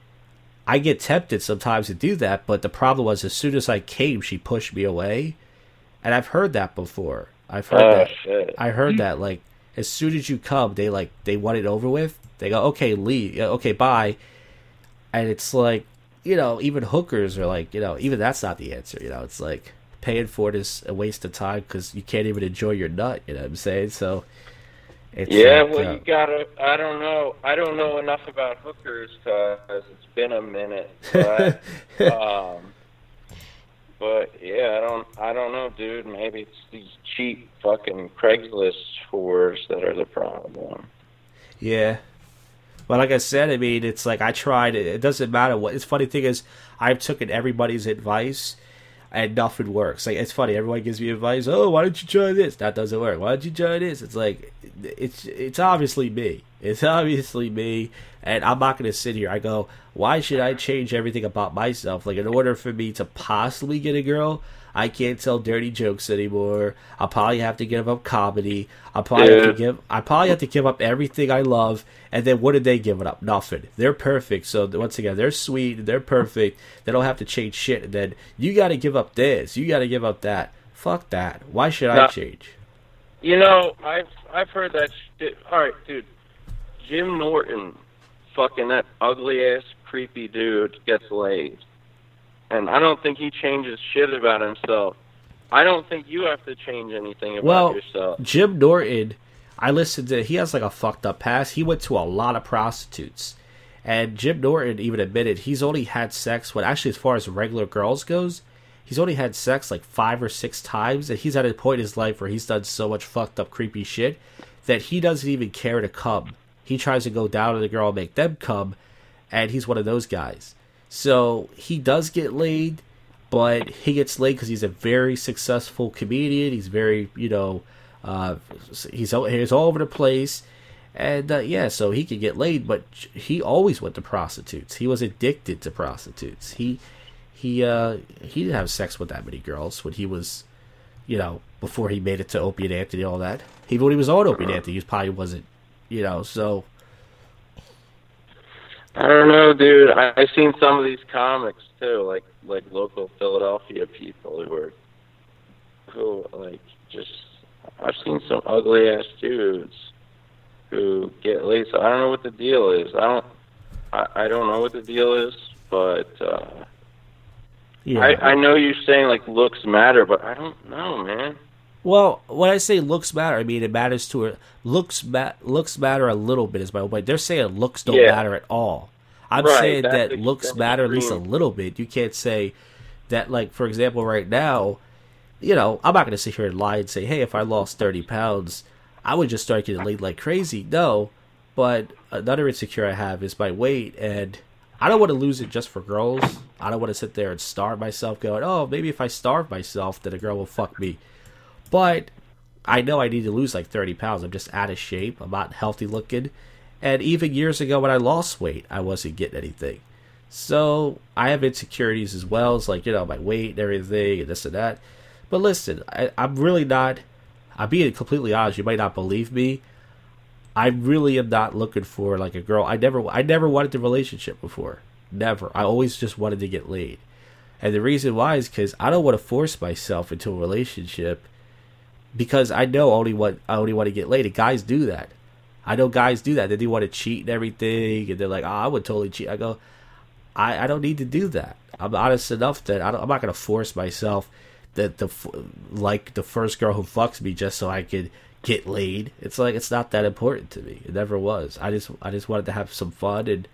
I get tempted sometimes to do that. But the problem was, as soon as I came, she pushed me away, and I've heard that before. I've heard Oh that. shit. I heard that like as soon as you come, they like they want it over with. They go, okay, leave, okay, bye, and it's like you know, even hookers are like, you know, even that's not the answer. You know, it's like paying for it is a waste of time because you can't even enjoy your nut. You know what I'm saying? So, it's Yeah, like, well, uh, you gotta. I don't know. I don't know enough about hookers because it's been a minute. But, *laughs* um, but yeah, I don't. I don't know, dude. Maybe it's these cheap fucking Craigslist whores that are the problem. Yeah. But like I said, I mean, it's like I tried. It, it doesn't matter what. It's funny thing is, I've taken everybody's advice, and nothing works. Like it's funny. Everyone gives me advice. Oh, why don't you try this? That doesn't work. Why don't you try this? It's like, it's it's obviously me. It's *laughs* obviously me, and I'm not going to sit here. I go, why should I change everything about myself? Like in order for me to possibly get a girl, I can't tell dirty jokes anymore. I'll probably have to give up comedy. I'll probably have to give. I probably have to give up everything I love. And then what did they give it up? Nothing. They're perfect. So once again, they're sweet. They're perfect. They don't have to change shit. And then you got to give up this. You got to give up that. Fuck that. Why should I change? You know, I've I've heard that shit. All right, dude. Jim Norton, fucking that ugly ass creepy dude gets laid, and I don't think he changes shit about himself. I don't think you have to change anything about yourself. Well, yourself. Jim Norton, I listened to. He has like a fucked up past. He went to a lot of prostitutes, and Jim Norton even admitted he's only had sex with actually as far as regular girls goes. He's only had sex like five or six times, and he's at a point in his life where he's done so much fucked up, creepy shit that he doesn't even care to come. He tries to go down to the girl and make them come, and he's one of those guys. So he does get laid, but he gets laid because he's a very successful comedian. He's very, you know, uh, he's all- he's all over the place, and uh, yeah, so he could get laid. But he always went to prostitutes. He was addicted to prostitutes. He he uh, he didn't have sex with that many girls when he was, you know, before he made it to Opie and Anthony, all that. Even when he was on Opie and Anthony, he probably wasn't, you know. So I don't know, dude. I, I've seen some of these comics too, like like local Philadelphia people who are who like just. I've seen some ugly ass dudes who get laid. So I don't know what the deal is. I don't. I, I don't know what the deal is, but uh, yeah. I I know you're saying like looks matter, but I don't know, man. Well, when I say looks matter, I mean it matters to her. Looks ma- looks matter a little bit is my point. They're saying looks don't Yeah. matter at all. I'm Right, saying that ex- looks matter at least a little bit. You can't say that, like for example, right now, you know, I'm not going to sit here and lie and say, hey, if I lost 30 pounds, I would just start getting laid like crazy. No, but another insecure I have is my weight, and I don't want to lose it just for girls. I don't want to sit there and starve myself, going, oh, maybe if I starve myself, then a girl will fuck me. But I know I need to lose like 30 pounds. I'm just out of shape. I'm not healthy looking. And even years ago when I lost weight, I wasn't getting anything. So I have insecurities as well as like, you know, my weight and everything and this and that. But listen, I, I'm really not, I'm being completely honest. You might not believe me. I really am not looking for like a girl. I never, I never wanted a relationship before. Never. I always just wanted to get laid. And the reason why is because I don't want to force myself into a relationship because I know only what I only want to get laid. Guys do that. I know guys do that. They do want to cheat and everything, and they're like, "Oh, I would totally cheat." I go, I, I don't need to do that. I'm honest enough that I am not gonna force myself that the like the first girl who fucks me just so I could get laid. It's like it's not that important to me. It never was. I just I just wanted to have some fun, and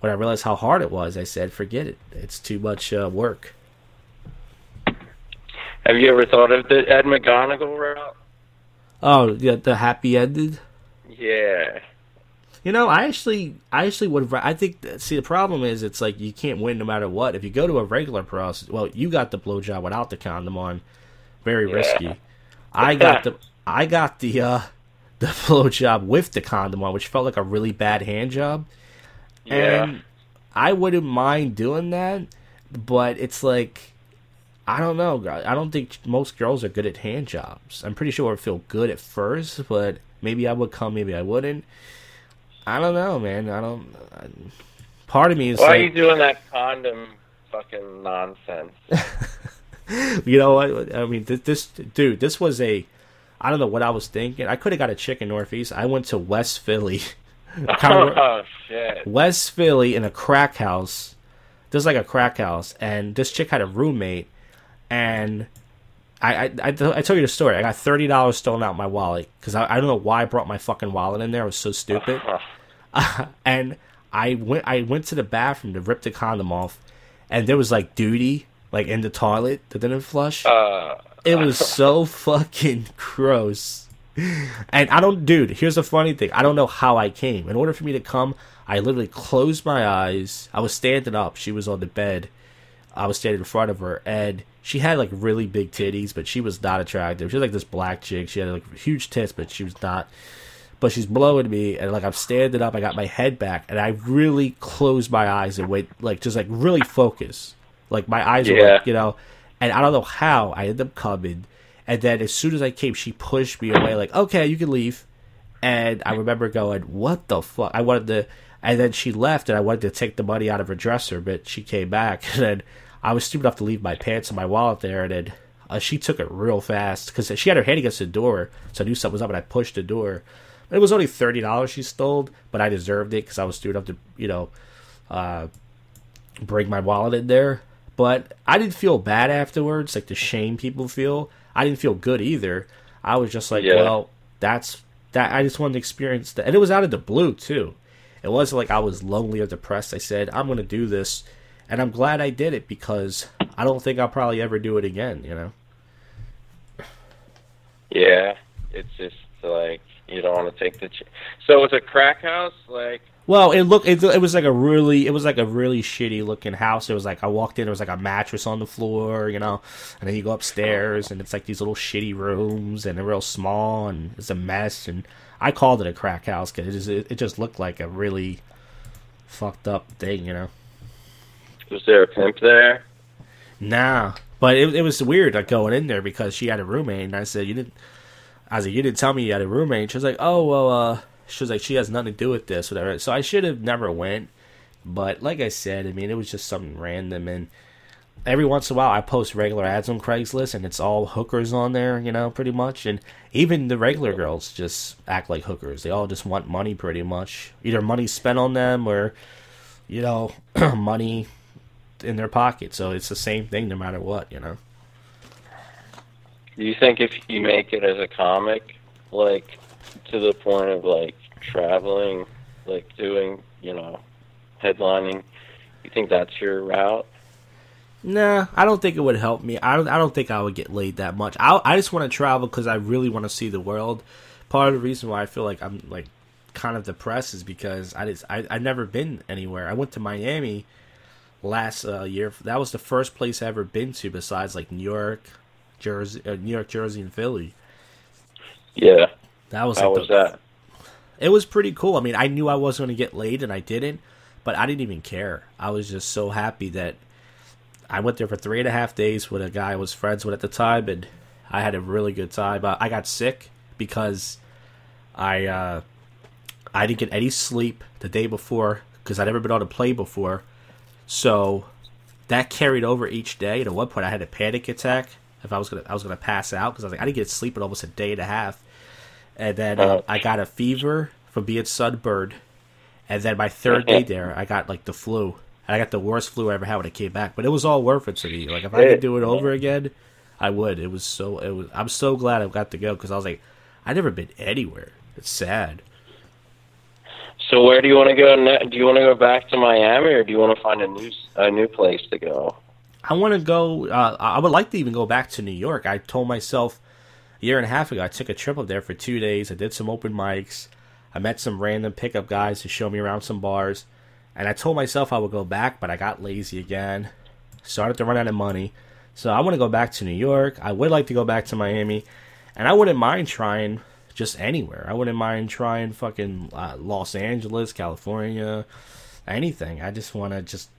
when I realized how hard it was, I said, "Forget it. It's too much uh, work." Have you ever thought of the Ed McGonigal route? Oh, yeah, the happy ended. Yeah. You know, I actually, I actually would. I think. See, the problem is, it's like you can't win no matter what. If you go to a regular process, well, you got the blowjob without the condom on, very Yeah. risky. I got the, *laughs* I got the, uh *laughs* the blowjob with the condom on, which felt like a really bad hand job. Yeah. And I wouldn't mind doing that, but it's like, I don't know. I don't think most girls are good at hand jobs. I'm pretty sure it would feel good at first, but maybe I would come, maybe I wouldn't. I don't know, man. I don't. I, part of me is Why are you doing that condom fucking nonsense? *laughs* you know what? I mean, this, this dude, this was a. I don't know what I was thinking. I could have got a chick in Northeast. I went to West Philly, *laughs* *laughs* oh shit. West Philly in a crack house. There's like a crack house, and this chick had a roommate, and I I, I, I told you the story. I got thirty dollars stolen out of my wallet because I, I don't know why I brought my fucking wallet in there. I was so stupid. *laughs* *laughs* and I went I went to the bathroom to rip the condom off, and there was like duty like in the toilet that didn't flush. Uh, It was so *laughs* fucking gross. And I don't, dude. Here's the funny thing. I don't know how I came. In order for me to come, I literally closed my eyes. I was standing up. She was on the bed. I was standing in front of her, and she had like really big titties, but she was not attractive. She was like this black chick. She had like huge tits, but she was not. But she's blowing me, and like I'm standing up. I got my head back, and I really closed my eyes and wait, like just like really focus. Like my eyes were, Yeah. like, you know. And I don't know how I ended up coming. And then as soon as I came, she pushed me away, like, okay, you can leave. And I remember going, what the fuck? I wanted to. And then she left, and I wanted to take the money out of her dresser, but she came back. *laughs* And then I was stupid enough to leave my pants and my wallet there. And then uh, she took it real fast because she had her hand against the door. So I knew something was up, and I pushed the door. It was only $30 she stole, but I deserved it because I was stupid enough to, you know, uh, bring my wallet in there. But I didn't feel bad afterwards, like the shame people feel. I didn't feel good either. I was just like, Yeah. well, that's that. I just wanted to experience that, and it was out of the blue too. It wasn't like I was lonely or depressed. I said, I'm going to do this, and I'm glad I did it because I don't think I'll probably ever do it again. You know? yeah. It's just like you don't want to take the. Ch- so it's a crack house, like. Well, it looked it, it was like a really it was like a really shitty looking house. It was like I walked in, there was like a mattress on the floor, you know, and then you go upstairs and it's like these little shitty rooms and they're real small and it's a mess. And I called it a crack house because it, just- it, it just looked like a really fucked up thing, you know. Was there a pimp there? Nah, but it it was weird like going in there because she had a roommate and I said you didn't. I was like you didn't tell me you had a roommate. She was like oh well uh she was like she has nothing to do with this whatever. So I should have never went. But like I said, I mean it was just something random and every once in a while I post regular ads on Craigslist and it's all hookers on there, you know, pretty much. And even the regular girls just act like hookers. They all just want money pretty much. Either money spent on them or you know, *clears throat* money in their pocket. So it's the same thing no matter what, you know. Do you think if you make it as a comic, like to the point of like traveling, like doing, you know, headlining, you think that's your route? Nah, I don't think it would help me. I don't. I don't think I would get laid that much. I I just want to travel because I really want to see the world. Part of the reason why I feel like I'm like kind of depressed is because I just I I've never been anywhere. I went to Miami last uh, year. That was the first place I ever been to besides like New York, Jersey, uh, New York, Jersey, and Philly. Yeah. That was How like was the- that? it was pretty cool. I mean, I knew I wasn't going to get laid, and I didn't, but I didn't even care. I was just so happy that I went there for three and a half days with a guy I was friends with at the time, and I had a really good time. Uh, I got sick because I uh, I didn't get any sleep the day before because I'd never been on a plane before, so that carried over each day. And at one point, I had a panic attack. If I was gonna, I was gonna pass out because I was like, I didn't get sleep in almost a day and a half and then uh. I got a fever from being sunburned, and then my third day *laughs* there, I got like the flu. And I got the worst flu I ever had when I came back, but it was all worth it to me. Like if I could do it over again, I would. It was so. It was. I'm so glad I got to go because I was like, I never been anywhere. It's sad. So where do you want to go? Do you want to go back to Miami, or do you want to find a new a new place to go? I want to go. Uh, I would like to even go back to New York. I told myself a year and a half ago. I took a trip up there for two days. I did some open mics. I met some random pickup guys to show me around some bars, and I told myself I would go back, but I got lazy again. Started to run out of money, so I want to go back to New York. I would like to go back to Miami, and I wouldn't mind trying just anywhere. I wouldn't mind trying fucking uh, Los Angeles, California, anything. I just want to just.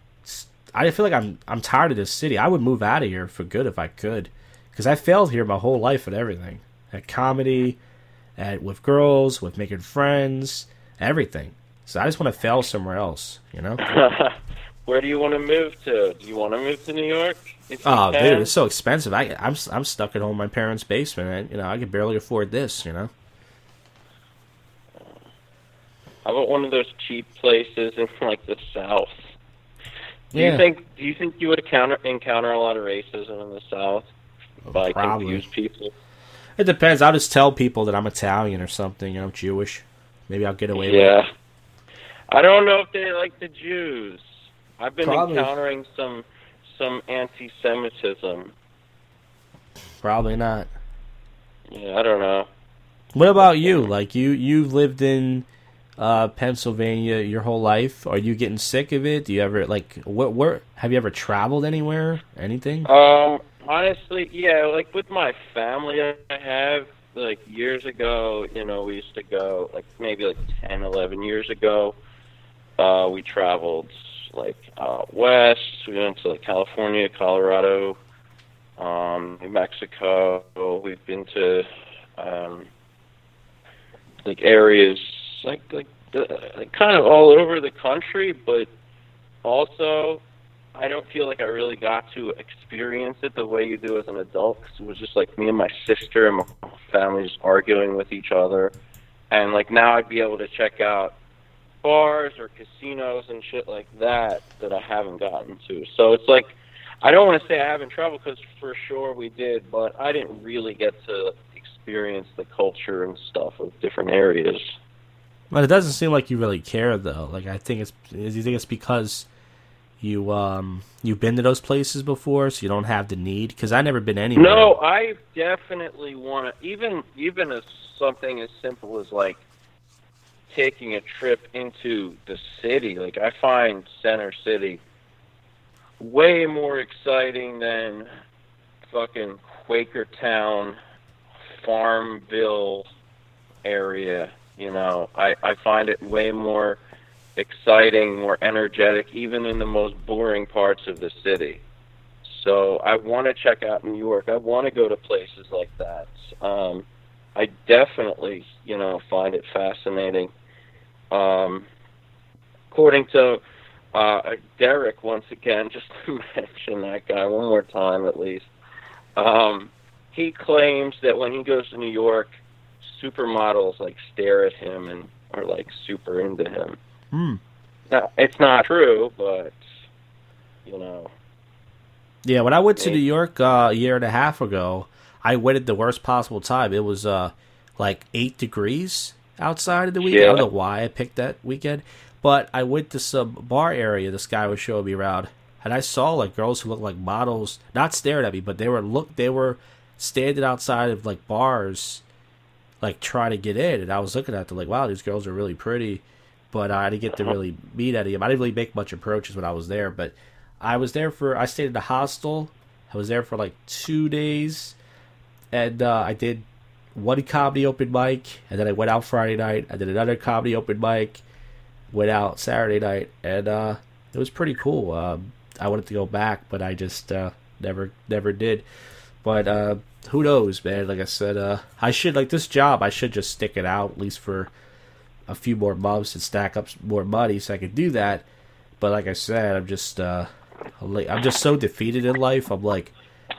I feel like I'm I'm tired of this city. I would move out of here for good if I could, because I failed here my whole life at everything, at comedy, at with girls, with making friends, everything. So I just want to fail somewhere else, you know. *laughs* Where do you want to move to? Do you want to move to New York? Oh, can? dude, it's so expensive. I, I'm I'm stuck at home in my parents' basement. And, you know, I could barely afford this. You know. How about one of those cheap places in *laughs* like the South? Do Yeah. you think do you think you would encounter encounter a lot of racism in the South oh, by Probably. confused people? It depends. I'll just tell people that I'm Italian or something. You know, Jewish. Maybe I'll get away with it. Yeah. I don't know if they like the Jews. I've been Probably. encountering some some anti-Semitism. Probably not. Yeah, I don't know. What about you? Like you, you've lived in uh, Pennsylvania your whole life. Are you getting sick of it? Do you ever like what? where have you ever traveled anywhere? Anything? Um, honestly, yeah, like with my family, I have like years ago. You know, we used to go like maybe like ten, eleven years ago. Uh, we traveled like out west. We went to like California, Colorado, um, New Mexico. We've been to um, like areas like like, like kind of all over the country, but also I don't feel like I really got to experience it the way you do as an adult. 'cause it was just like me and my sister and my family just arguing with each other, and like now I'd be able to check out bars or casinos and shit like that that I haven't gotten to. So it's like I don't want to say I haven't traveled because for sure we did, but I didn't really get to experience the culture and stuff of different areas. But it doesn't seem like you really care though. Like I think it's. You think it's because you um you've been to those places before, so you don't have the need? Because I never been anywhere. No, I definitely want to. Even even as something as simple as like taking a trip into the city. Like I find Center City way more exciting than fucking Quakertown, Farmville area. You know, I I find it way more exciting, more energetic, even in the most boring parts of the city. So I want to check out New York. I want to go to places like that. Um, I definitely, you know, find it fascinating. Um, according to uh, Derek, once again, *laughs* just to mention that guy one more time at least, um, he claims that when he goes to New York, supermodels like stare at him and are like super into him. Hmm. Now, it's not true, but you know, Yeah, when I went to New York uh, a year and a half ago, I went at the worst possible time. It was uh, like eight degrees outside of the weekend. I don't know why I picked that weekend, but I went to some bar area. This guy was showing me around, and I saw like girls who looked like models, not staring at me, but they were look they were standing outside of like bars, like trying to get in, and I was looking at them like, wow, these girls are really pretty. But I didn't get to really meet any of them. I didn't really make much approaches when I was there, but I was there for I stayed at a hostel. I was there for like two days, and uh, I did one comedy open mic, and then I went out Friday night. I did another comedy open mic, went out Saturday night, and uh, it was pretty cool. Um, I wanted to go back, but I just uh, never never did. But uh, who knows, man? Like I said, uh, I should like this job. I should just stick it out at least for a few more months and stack up more money so I could do that. But like I said, I'm just uh, I'm just so defeated in life. I'm like,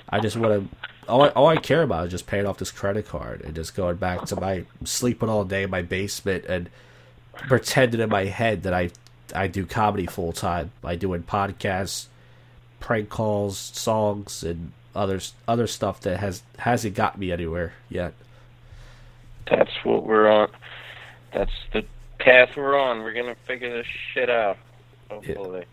I just want to. All I, all I care about is just paying off this credit card and just going back to my sleeping all day in my basement and pretended in my head that I I do comedy full time by doing podcasts, prank calls, songs, and other other stuff that has hasn't got me anywhere yet. That's what we're on. That's the path we're on. We're gonna figure this shit out. Hopefully.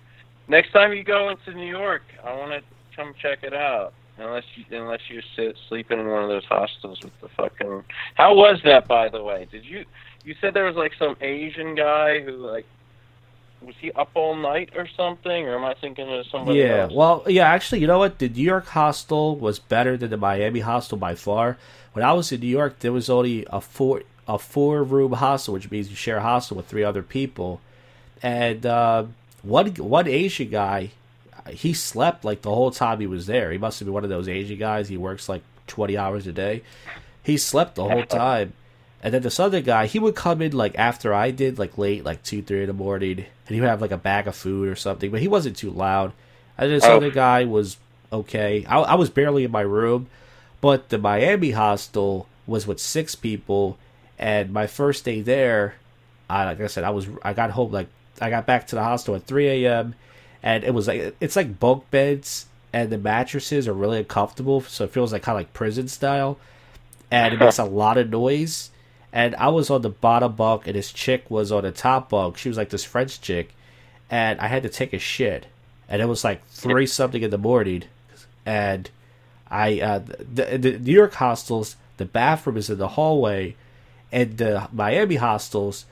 Next time you go into New York, I want to come check it out. Unless you unless you're sit, sleeping in one of those hostels with the fucking. How was that, by the way? Did you you said there was like some Asian guy who like was he up all night or something, or am I thinking of somebody Yeah, else? well, yeah, actually, you know what? The New York hostel was better than the Miami hostel by far. When I was in New York, there was only a four a four room hostel, which means you share a hostel with three other people, and uh, one one Asian guy, he slept like the whole time he was there. He must have been one of those Asian guys. He works like twenty hours a day. He slept the whole *laughs* time. And then this other guy, he would come in like after I did, like late, like two, three in the morning, and he would have like a bag of food or something. But he wasn't too loud. And this Oh. other guy was okay. I, I was barely in my room, but the Miami hostel was with six people. And my first day there, I like I said, I was I got home like I got back to the hostel at three a.m. and it was like it's like bunk beds, and the mattresses are really uncomfortable, so it feels like kind of like prison style, and it makes *laughs* a lot of noise. And I was on the bottom bunk, and this chick was on the top bunk. She was like this French chick, and I had to take a shit, and it was like three something in the morning, and I uh, the, the New York hostels, the bathroom is in the hallway, and the Miami hostels,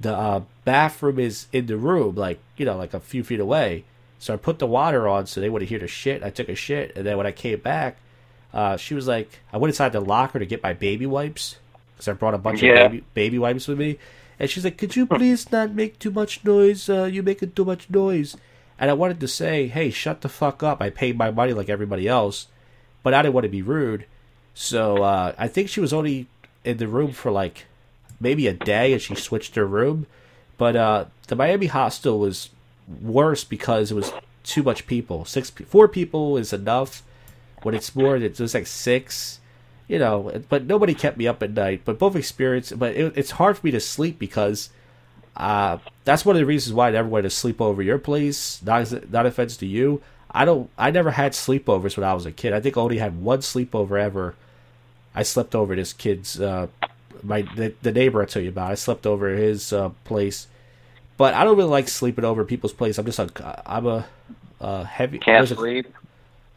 the uh, bathroom is in the room, like you know, like a few feet away. So I put the water on so they wouldn't hear the shit. I took a shit, and then when I came back, uh, she was like, I went inside the locker to get my baby wipes because I brought a bunch Yeah. of baby, baby wipes with me, and she's like, "Could you please not make too much noise? Uh, you're making too much noise." And I wanted to say, "Hey, shut the fuck up! I paid my money like everybody else," but I didn't want to be rude. So uh, I think she was only in the room for like maybe a day, and she switched her room. But uh, the Miami hostel was worse because it was too much people. Six, four people is enough. When it's more, it's just like six. You know, but nobody kept me up at night. But both experience, but it, it's hard for me to sleep because uh, that's one of the reasons why I never went to sleep over your place. Not not offense to you. I don't. I never had sleepovers when I was a kid. I think I only had one sleepover ever. I slept over this kid's uh, my the, the neighbor I tell you about. I slept over his uh, place, but I don't really like sleeping over people's place. I'm just a I'm a uh, heavy. Can't sleep.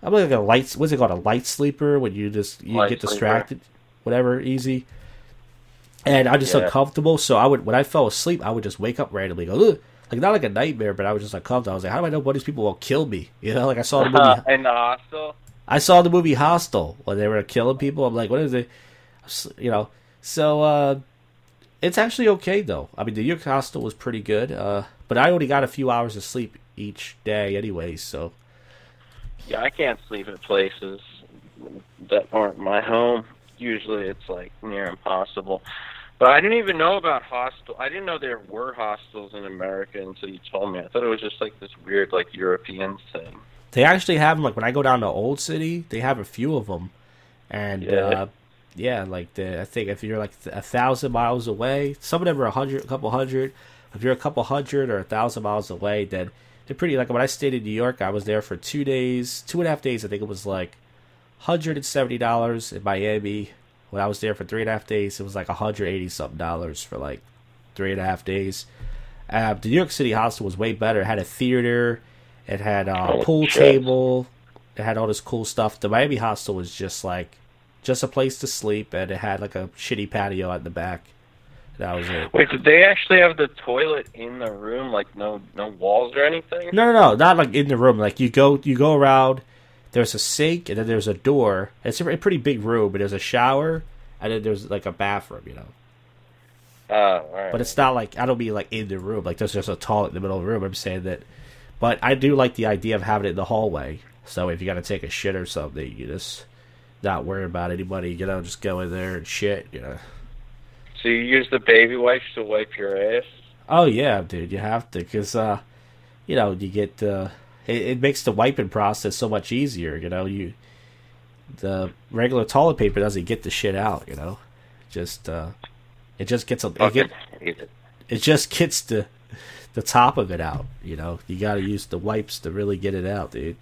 I'm like a light. What's it called? A light sleeper when you just you Light get sleeper. distracted, whatever, easy. And I'm just Yeah. uncomfortable. So I would when I fell asleep, I would just wake up randomly, go Ugh. like not like a nightmare, but I was just uncomfortable. I was like, how do I know what these people will kill me? *laughs* You know, like I saw the movie. *laughs* In the hostel. I saw the movie Hostel when they were killing people. I'm like, what is it? You know, so uh, it's actually okay though. I mean, the York Hostel was pretty good, uh, but I only got a few hours of sleep each day, anyway. So Yeah, I can't sleep at places that aren't my home. Usually it's like near impossible. But I didn't even know about hostel. I didn't know there were hostels in America until you told me. I thought it was just like this weird like European thing. they actually have them. Like when I go down to Old City, they have a few of them, and Yeah. uh, yeah, like the, I think if you're like a thousand miles away, some of them are a hundred, a couple hundred. If you're a couple hundred or a thousand miles away, then they're pretty. Like when I stayed in New York, I was there for two days, two and a half days. I think it was like hundred and seventy dollars in Miami. When I was there for three and a half days, it was like hundred eighty something dollars for like three and a half days. Uh, the New York City hostel was way better. It had a theater, it had a Oh, pool shit. table, it had all this cool stuff. The Miami hostel was just like just a place to sleep, and it had like a shitty patio at the back. That was it. Wait, did they actually have the toilet in the room? Like no no walls or anything? No, no, no, not like in the room. Like you go, you go around. There's a sink, and then there's a door. It's a pretty big room, but there's a shower, and then there's like a bathroom. You know. Oh, all right. But it's not like I don't mean like in the room. Like there's just a toilet in the middle of the room. I'm saying that, but I do like the idea of having it in the hallway. So if you got to take a shit or something, you just not worry about anybody. You know, just go in there and shit. You know. So you use the baby wipes to wipe your ass? Oh yeah, dude, you have to because uh, you know you get uh, it, it makes the wiping process so much easier. You know, you the regular toilet paper doesn't get the shit out. You know, just uh, it just gets a it, get, it. just gets the the top of it out. You know, you got to use the wipes to really get it out, dude.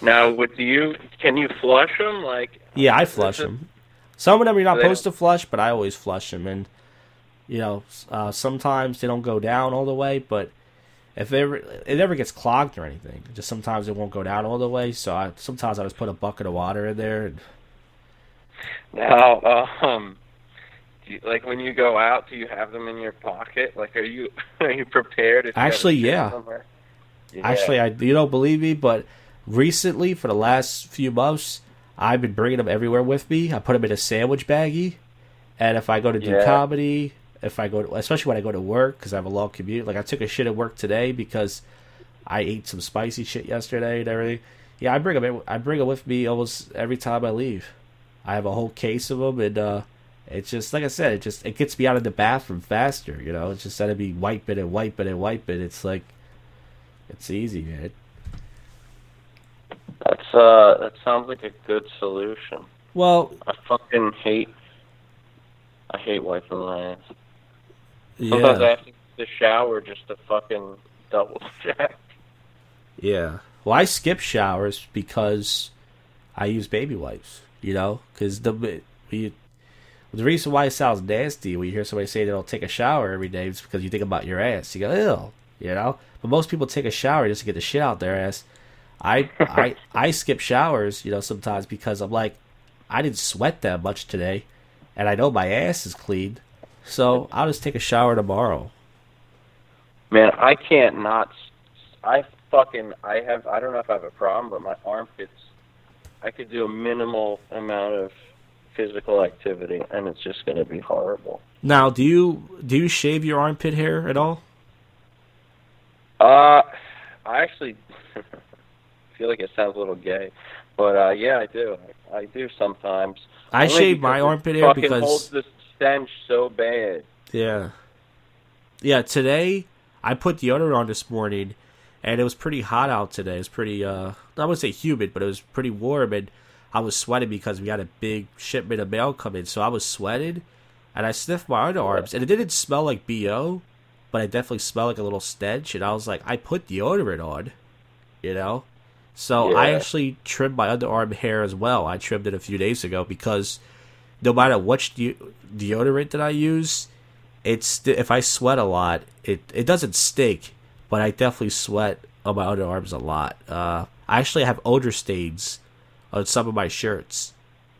Now, with you, can you flush them? Like, Yeah, I flush them. Some of them you're not supposed to flush, but I always flush them. And you know, uh, sometimes they don't go down all the way, but if it ever, it never gets clogged or anything, just sometimes it won't go down all the way. So I sometimes I just put a bucket of water in there. And, now, um, do you, like when you go out, do you have them in your pocket? Like, are you *laughs* are you prepared? You Actually, yeah. Yeah. Actually, I you don't believe me, but recently for the last few months, I've been bringing them everywhere with me. I put them in a sandwich baggie, and if I go to do Yeah. comedy, if I go, to, especially when I go to work because I have a long commute. Like I took a shit at work today because I ate some spicy shit yesterday and everything. Yeah, I bring them. I bring them with me almost every time I leave. I have a whole case of them, and uh, it's just like I said. It just it gets me out of the bathroom faster. You know, it's just instead of me wiping and wiping and wiping, it's like it's easy, man. That's uh, that sounds like a good solution. Well, I fucking hate. I hate wiping my ass. Sometimes I yeah, have to the shower just to fucking double *laughs* check. yeah. Well, I skip showers because I use baby wipes. You know, because the we, the reason why it sounds nasty when you hear somebody say they don't take a shower every day is because you think about your ass. You go, ew, you know. But most people take a shower just to get the shit out their ass. I *laughs* I I skip showers, you know, sometimes because I'm like, I didn't sweat that much today, and I know my ass is clean, so I'll just take a shower tomorrow. Man, I can't not. I fucking. I have. I don't know if I have a problem, but my armpits. I could do a minimal amount of physical activity, and it's just going to be horrible. Now, do you do you shave your armpit hair at all? Uh, I actually *laughs* feel like it sounds a little gay, but uh, yeah, I do. I, I do sometimes. I shave my it armpit hair because holds the stench so bad. yeah, yeah. Today I put deodorant on this morning, and it was pretty hot out today. It's pretty uh, I wouldn't say humid, but it was pretty warm, and I was sweating because we had a big shipment of mail come in, so I was sweating, and I sniffed my underarms, and it didn't smell like bo, but it definitely smelled like a little stench, and I was like, I put deodorant on, you know. So I actually trimmed my underarm hair as well. I trimmed it a few days ago because no matter which de- deodorant that I use, it's if I sweat a lot, it it doesn't stink, but I definitely sweat on my underarms a lot. Uh, I actually have odor stains on some of my shirts.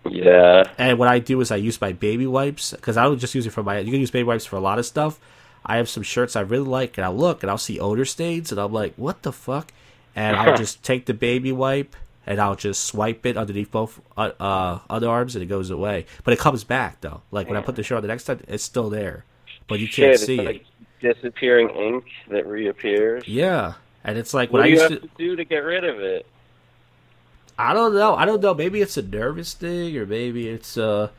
Yeah. And what I do is I use my baby wipes because I don't just use it for my. You can use baby wipes for a lot of stuff. I have some shirts I really like, and I look and I'll see odor stains, and I'm like, "What the fuck?" And I'll *laughs* just take the baby wipe and I'll just swipe it underneath both uh, uh, underarms, and it goes away. But it comes back though. Like when I put the shirt on the next time, it's still there, but you can't Shit, see it's it. like disappearing ink that reappears. Yeah, and it's like What when do I you used have to. to do to get rid of it? I don't know. I don't know. Maybe it's a nervous thing, or maybe it's uh.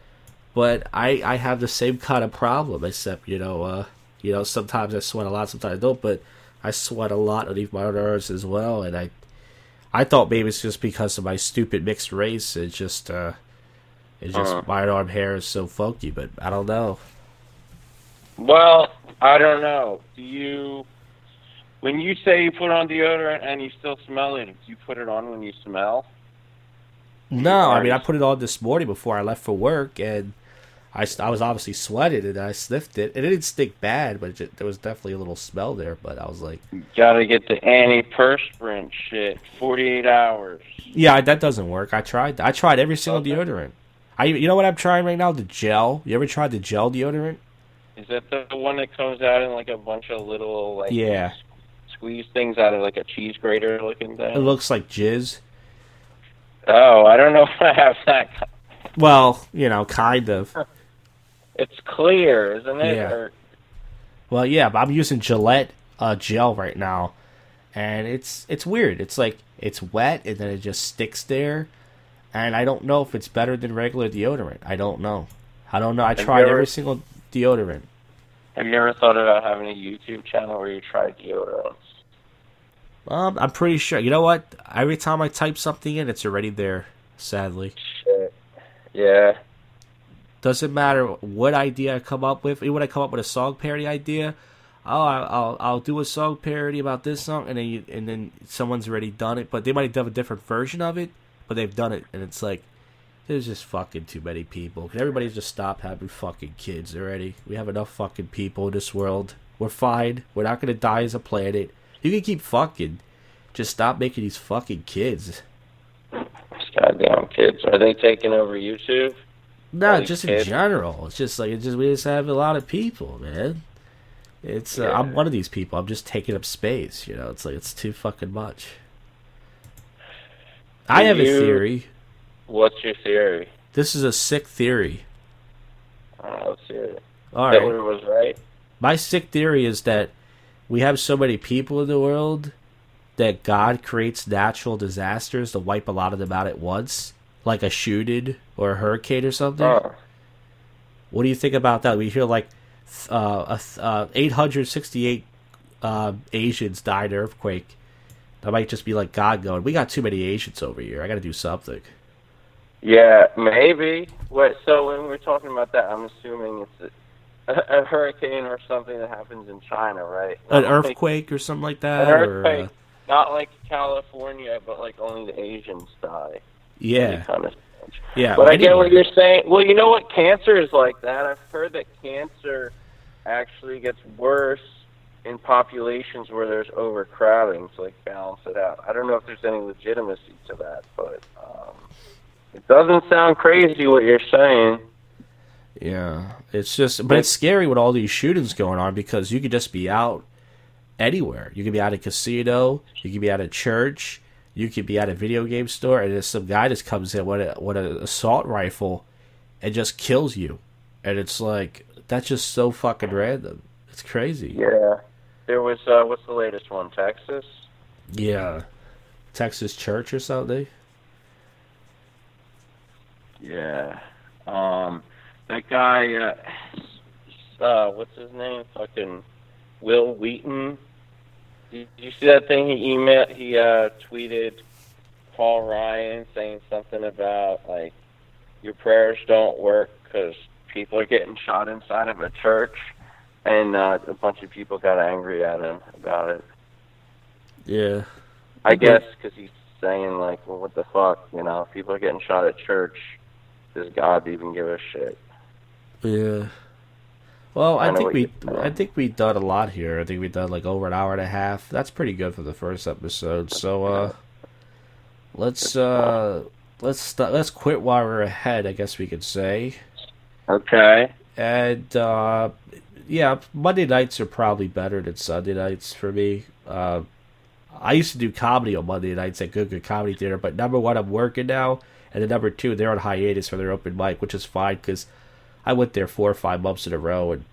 But I I have the same kind of problem, except you know uh you know sometimes I sweat a lot, sometimes I don't. But I sweat a lot underneath my underarms as well, and I I thought maybe it's just because of my stupid mixed race. It's just uh it's just Uh. my arm hair is so funky, but I don't know. Well, I don't know. Do you, when you say you put on deodorant and you still smell it, do you put it on when you smell? No, I mean I put it on this morning before I left for work, and I, I was obviously sweated and I sniffed it, and it didn't stink bad, but it ju- there was definitely a little smell there. But I was like, Gotta get the antiperspirant shit. 48 hours. yeah, that doesn't work. I tried. I tried every single Okay. deodorant. I you know what I'm trying right now? The gel. You ever tried the gel deodorant? Is that the one that comes out in like a bunch of little, like, Yeah, squeeze things out of like a cheese grater looking thing? it looks like jizz. oh, I don't know *laughs* if I have that. Well, you know, kind of. *laughs* It's clear, isn't it? Yeah. Or, Well, yeah, but I'm using Gillette uh, gel right now, and it's it's weird. It's like it's wet and then it just sticks there, and I don't know if it's better than regular deodorant. I don't know. I don't know. I you tried ever- every single deodorant. have you ever thought about having a YouTube channel where you try deodorants? Um, I'm pretty sure. You know what? Every time I type something in, it's already there. Sadly, Shit. Yeah. Doesn't matter what idea I come up with. Even when I come up with a song parody idea, oh, I'll I'll do a song parody about this song, and then you, and then someone's already done it, but they might have done a different version of it, but they've done it, and it's like there's just fucking too many people. Can everybody just stop having fucking kids already? We have enough fucking people in this world. We're fine. We're not gonna die as a planet. You can keep fucking. Just stop making these fucking kids. Goddamn kids. Are they taking over YouTube? No, just in general. It's just like it's just we just have a lot of people, man. It's uh, I'm one of these people. I'm just taking up space. You know, it's like it's too fucking much. I Do have a theory. What's your theory? This is a sick theory. Hear it. All right. Hitler was right. My sick theory is that we have so many people in the world that God creates natural disasters to wipe a lot of them out at once, like a shooting or a hurricane or something. Oh. What do you think about that? We hear like uh, a th- uh, 868 uh, Asians died in earthquake. That might just be like God going, we got too many Asians over here. I got to do something. Yeah, maybe. What? So when we're talking about that, I'm assuming it's a, a hurricane or something that happens in China, right? An Not like- earthquake or something like An that? Or, earthquake. uh, Not like California, but like only the Asians die. Yeah, yeah. But I get what you're saying. Well, you know what? Cancer is like that. I've heard that cancer actually gets worse in populations where there's overcrowding to like balance it out. I don't know if there's any legitimacy to that, but um, it doesn't sound crazy what you're saying. Yeah, it's just, but it's scary with all these shootings going on because you could just be out anywhere. You could be at a casino, you could be at a church, you could be at a video game store, and there's some guy just comes in with a with an assault rifle and just kills you, and it's like that's just so fucking random. It's crazy. Yeah. There was uh, what's the latest one? Texas. Yeah. Texas church or something. Yeah. Um, that guy. Uh, uh, what's his name? Fucking Wil Wheaton. Did you see that thing he emailed? He uh, tweeted Paul Ryan saying something about like your prayers don't work because people are getting shot inside of a church, and uh, a bunch of people got angry at him about it. Yeah. I Okay. guess because he's saying like, well, what the fuck, you know? People are getting shot at church. Does God even give a shit? Yeah. Well, I, I think we I think we done a lot here. I think we done like over an hour and a half. That's pretty good for the first episode. So uh let's uh let's st- let's quit while we're ahead, I guess we could say. Okay. And uh yeah, Monday nights are probably better than Sunday nights for me. Uh I used to do comedy on Monday nights at Good Good Comedy Theater, but number one, I'm working now, and then number two, they're on hiatus for their open mic, which is fine because I went there four or five months in a row, and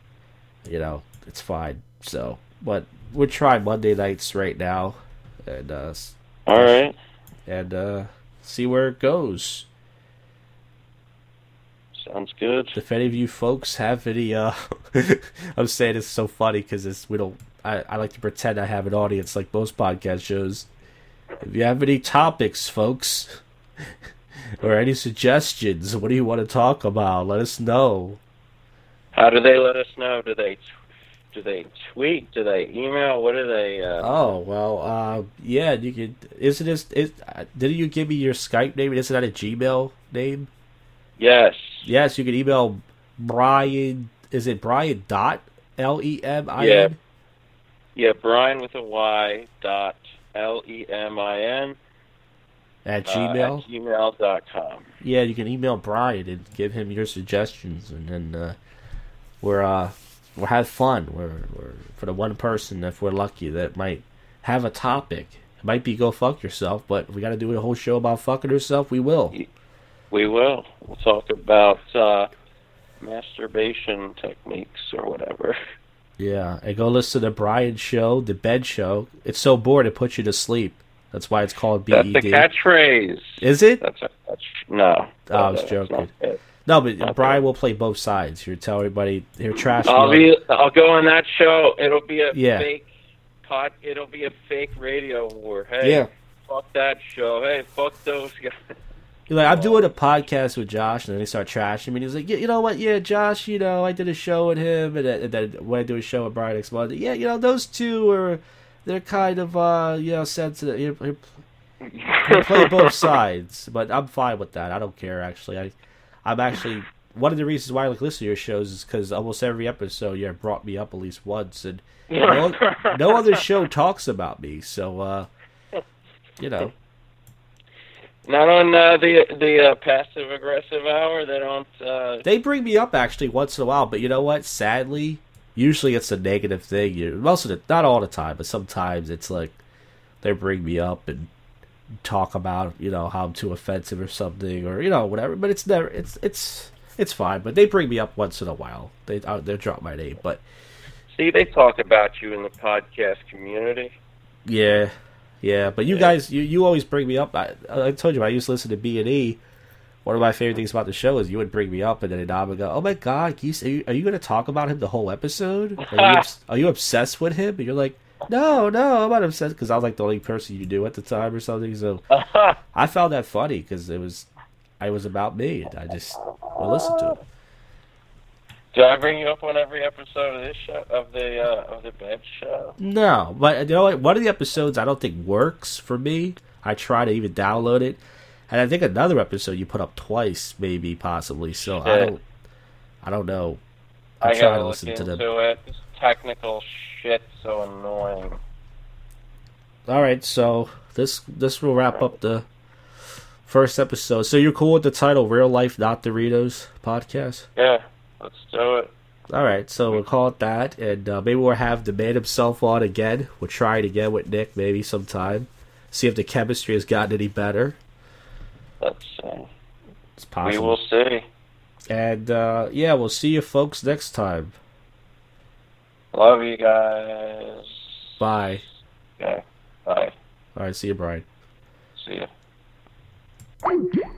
you know it's fine. So, but we're trying Monday nights right now, and uh, All right. and uh, see where it goes. Sounds good. If any of you folks have any, uh, *laughs* I'm saying it's so funny because it's we don't. I, I like to pretend I have an audience like most podcast shows. If you have any topics, folks, *laughs* or any suggestions, what do you want to talk about? Let us know. How do they let us know? Do they do they tweet? Do they email? What do they? Uh, Oh well, uh, yeah, you could. Isn't this? Is, uh, didn't you give me your Skype name? Isn't that a Gmail name? yes. Yes, you can email Brian. Is it Brian dot L E M I N? Yeah. Yeah. Brian with a Y dot L E M I N At uh, Gmail. at gmail dot com. Yeah, you can email Brian and give him your suggestions, and then uh, we're uh, we'll have fun. We're, we're for the one person, if we're lucky, that might have a topic. It might be go fuck yourself, but if we got to do a whole show about fucking yourself. We will. We will. We'll talk about uh, masturbation techniques or whatever. *laughs* Yeah, and go listen to Brian's show, the bed show. It's so bored it puts you to sleep. That's why it's called BED. That's the catchphrase. Is it? That's a, no. Oh, I was joking. No, but Okay. Brian will play both sides. He'll tell everybody he'll trash I'll be. I'll go on that show. It'll be a Yeah. fake. Pot, it'll be a fake radio war. Hey, Yeah. fuck that show. Hey, fuck those guys. Like, I'm oh. doing a podcast with Josh, and then they start trashing me. And he's like, yeah, you know what? Yeah, Josh, you know, I did a show with him, and then, and then when I do a show with Brian next Monday, yeah, you know, those two are, they're kind of, uh, you know, sensitive. You, *laughs* you, play both sides, but I'm fine with that. I don't care, actually. I, I'm actually, one of the reasons why I like listen to your shows is because almost every episode you have brought me up at least once, and no, no other show talks about me, so, uh, you know. Not on uh, the the uh, passive aggressive hour. They don't. Uh... They bring me up actually once in a while, but you know what? Sadly, usually it's a negative thing. You most of the not all the time, but sometimes it's like they bring me up and talk about you know how I'm too offensive or something or you know whatever. But it's never it's it's it's fine. But they bring me up once in a while. They uh, they drop my name, but see, they talk about you in the podcast community. Yeah, yeah, but you guys, you, you always bring me up. I, I told you I used to listen to B and E. One of my favorite things about the show is you would bring me up, and then I would go, "Oh my god, you, are you, are you going to talk about him the whole episode? Are you, are you obsessed with him?" And you're like, "No, no, I'm not obsessed," because I was like the only person you knew at the time or something. So *laughs* I found that funny because it was, I was about me, and I just would listen to it. Do I bring you up on every episode of this show of the uh, of the bench show? No, but you know what? One of the episodes I don't think works for me. I try to even download it, and I think another episode you put up twice, maybe possibly. So I don't, I don't know. I'm I got to listen to them. it. Technical shit so annoying. All right, so this this will wrap up the first episode. So you're cool with the title "Real Life Not Doritos" podcast? Yeah. Let's do it. All right, so we'll call it that, and uh, maybe we'll have the man himself on again. We'll try it again with Nick, maybe sometime. See if the chemistry has gotten any better. Let's see. It's possible. We will see. And uh, yeah, we'll see you folks next time. Love you guys. Bye. Okay. Bye. All right. See you, Brian. See you.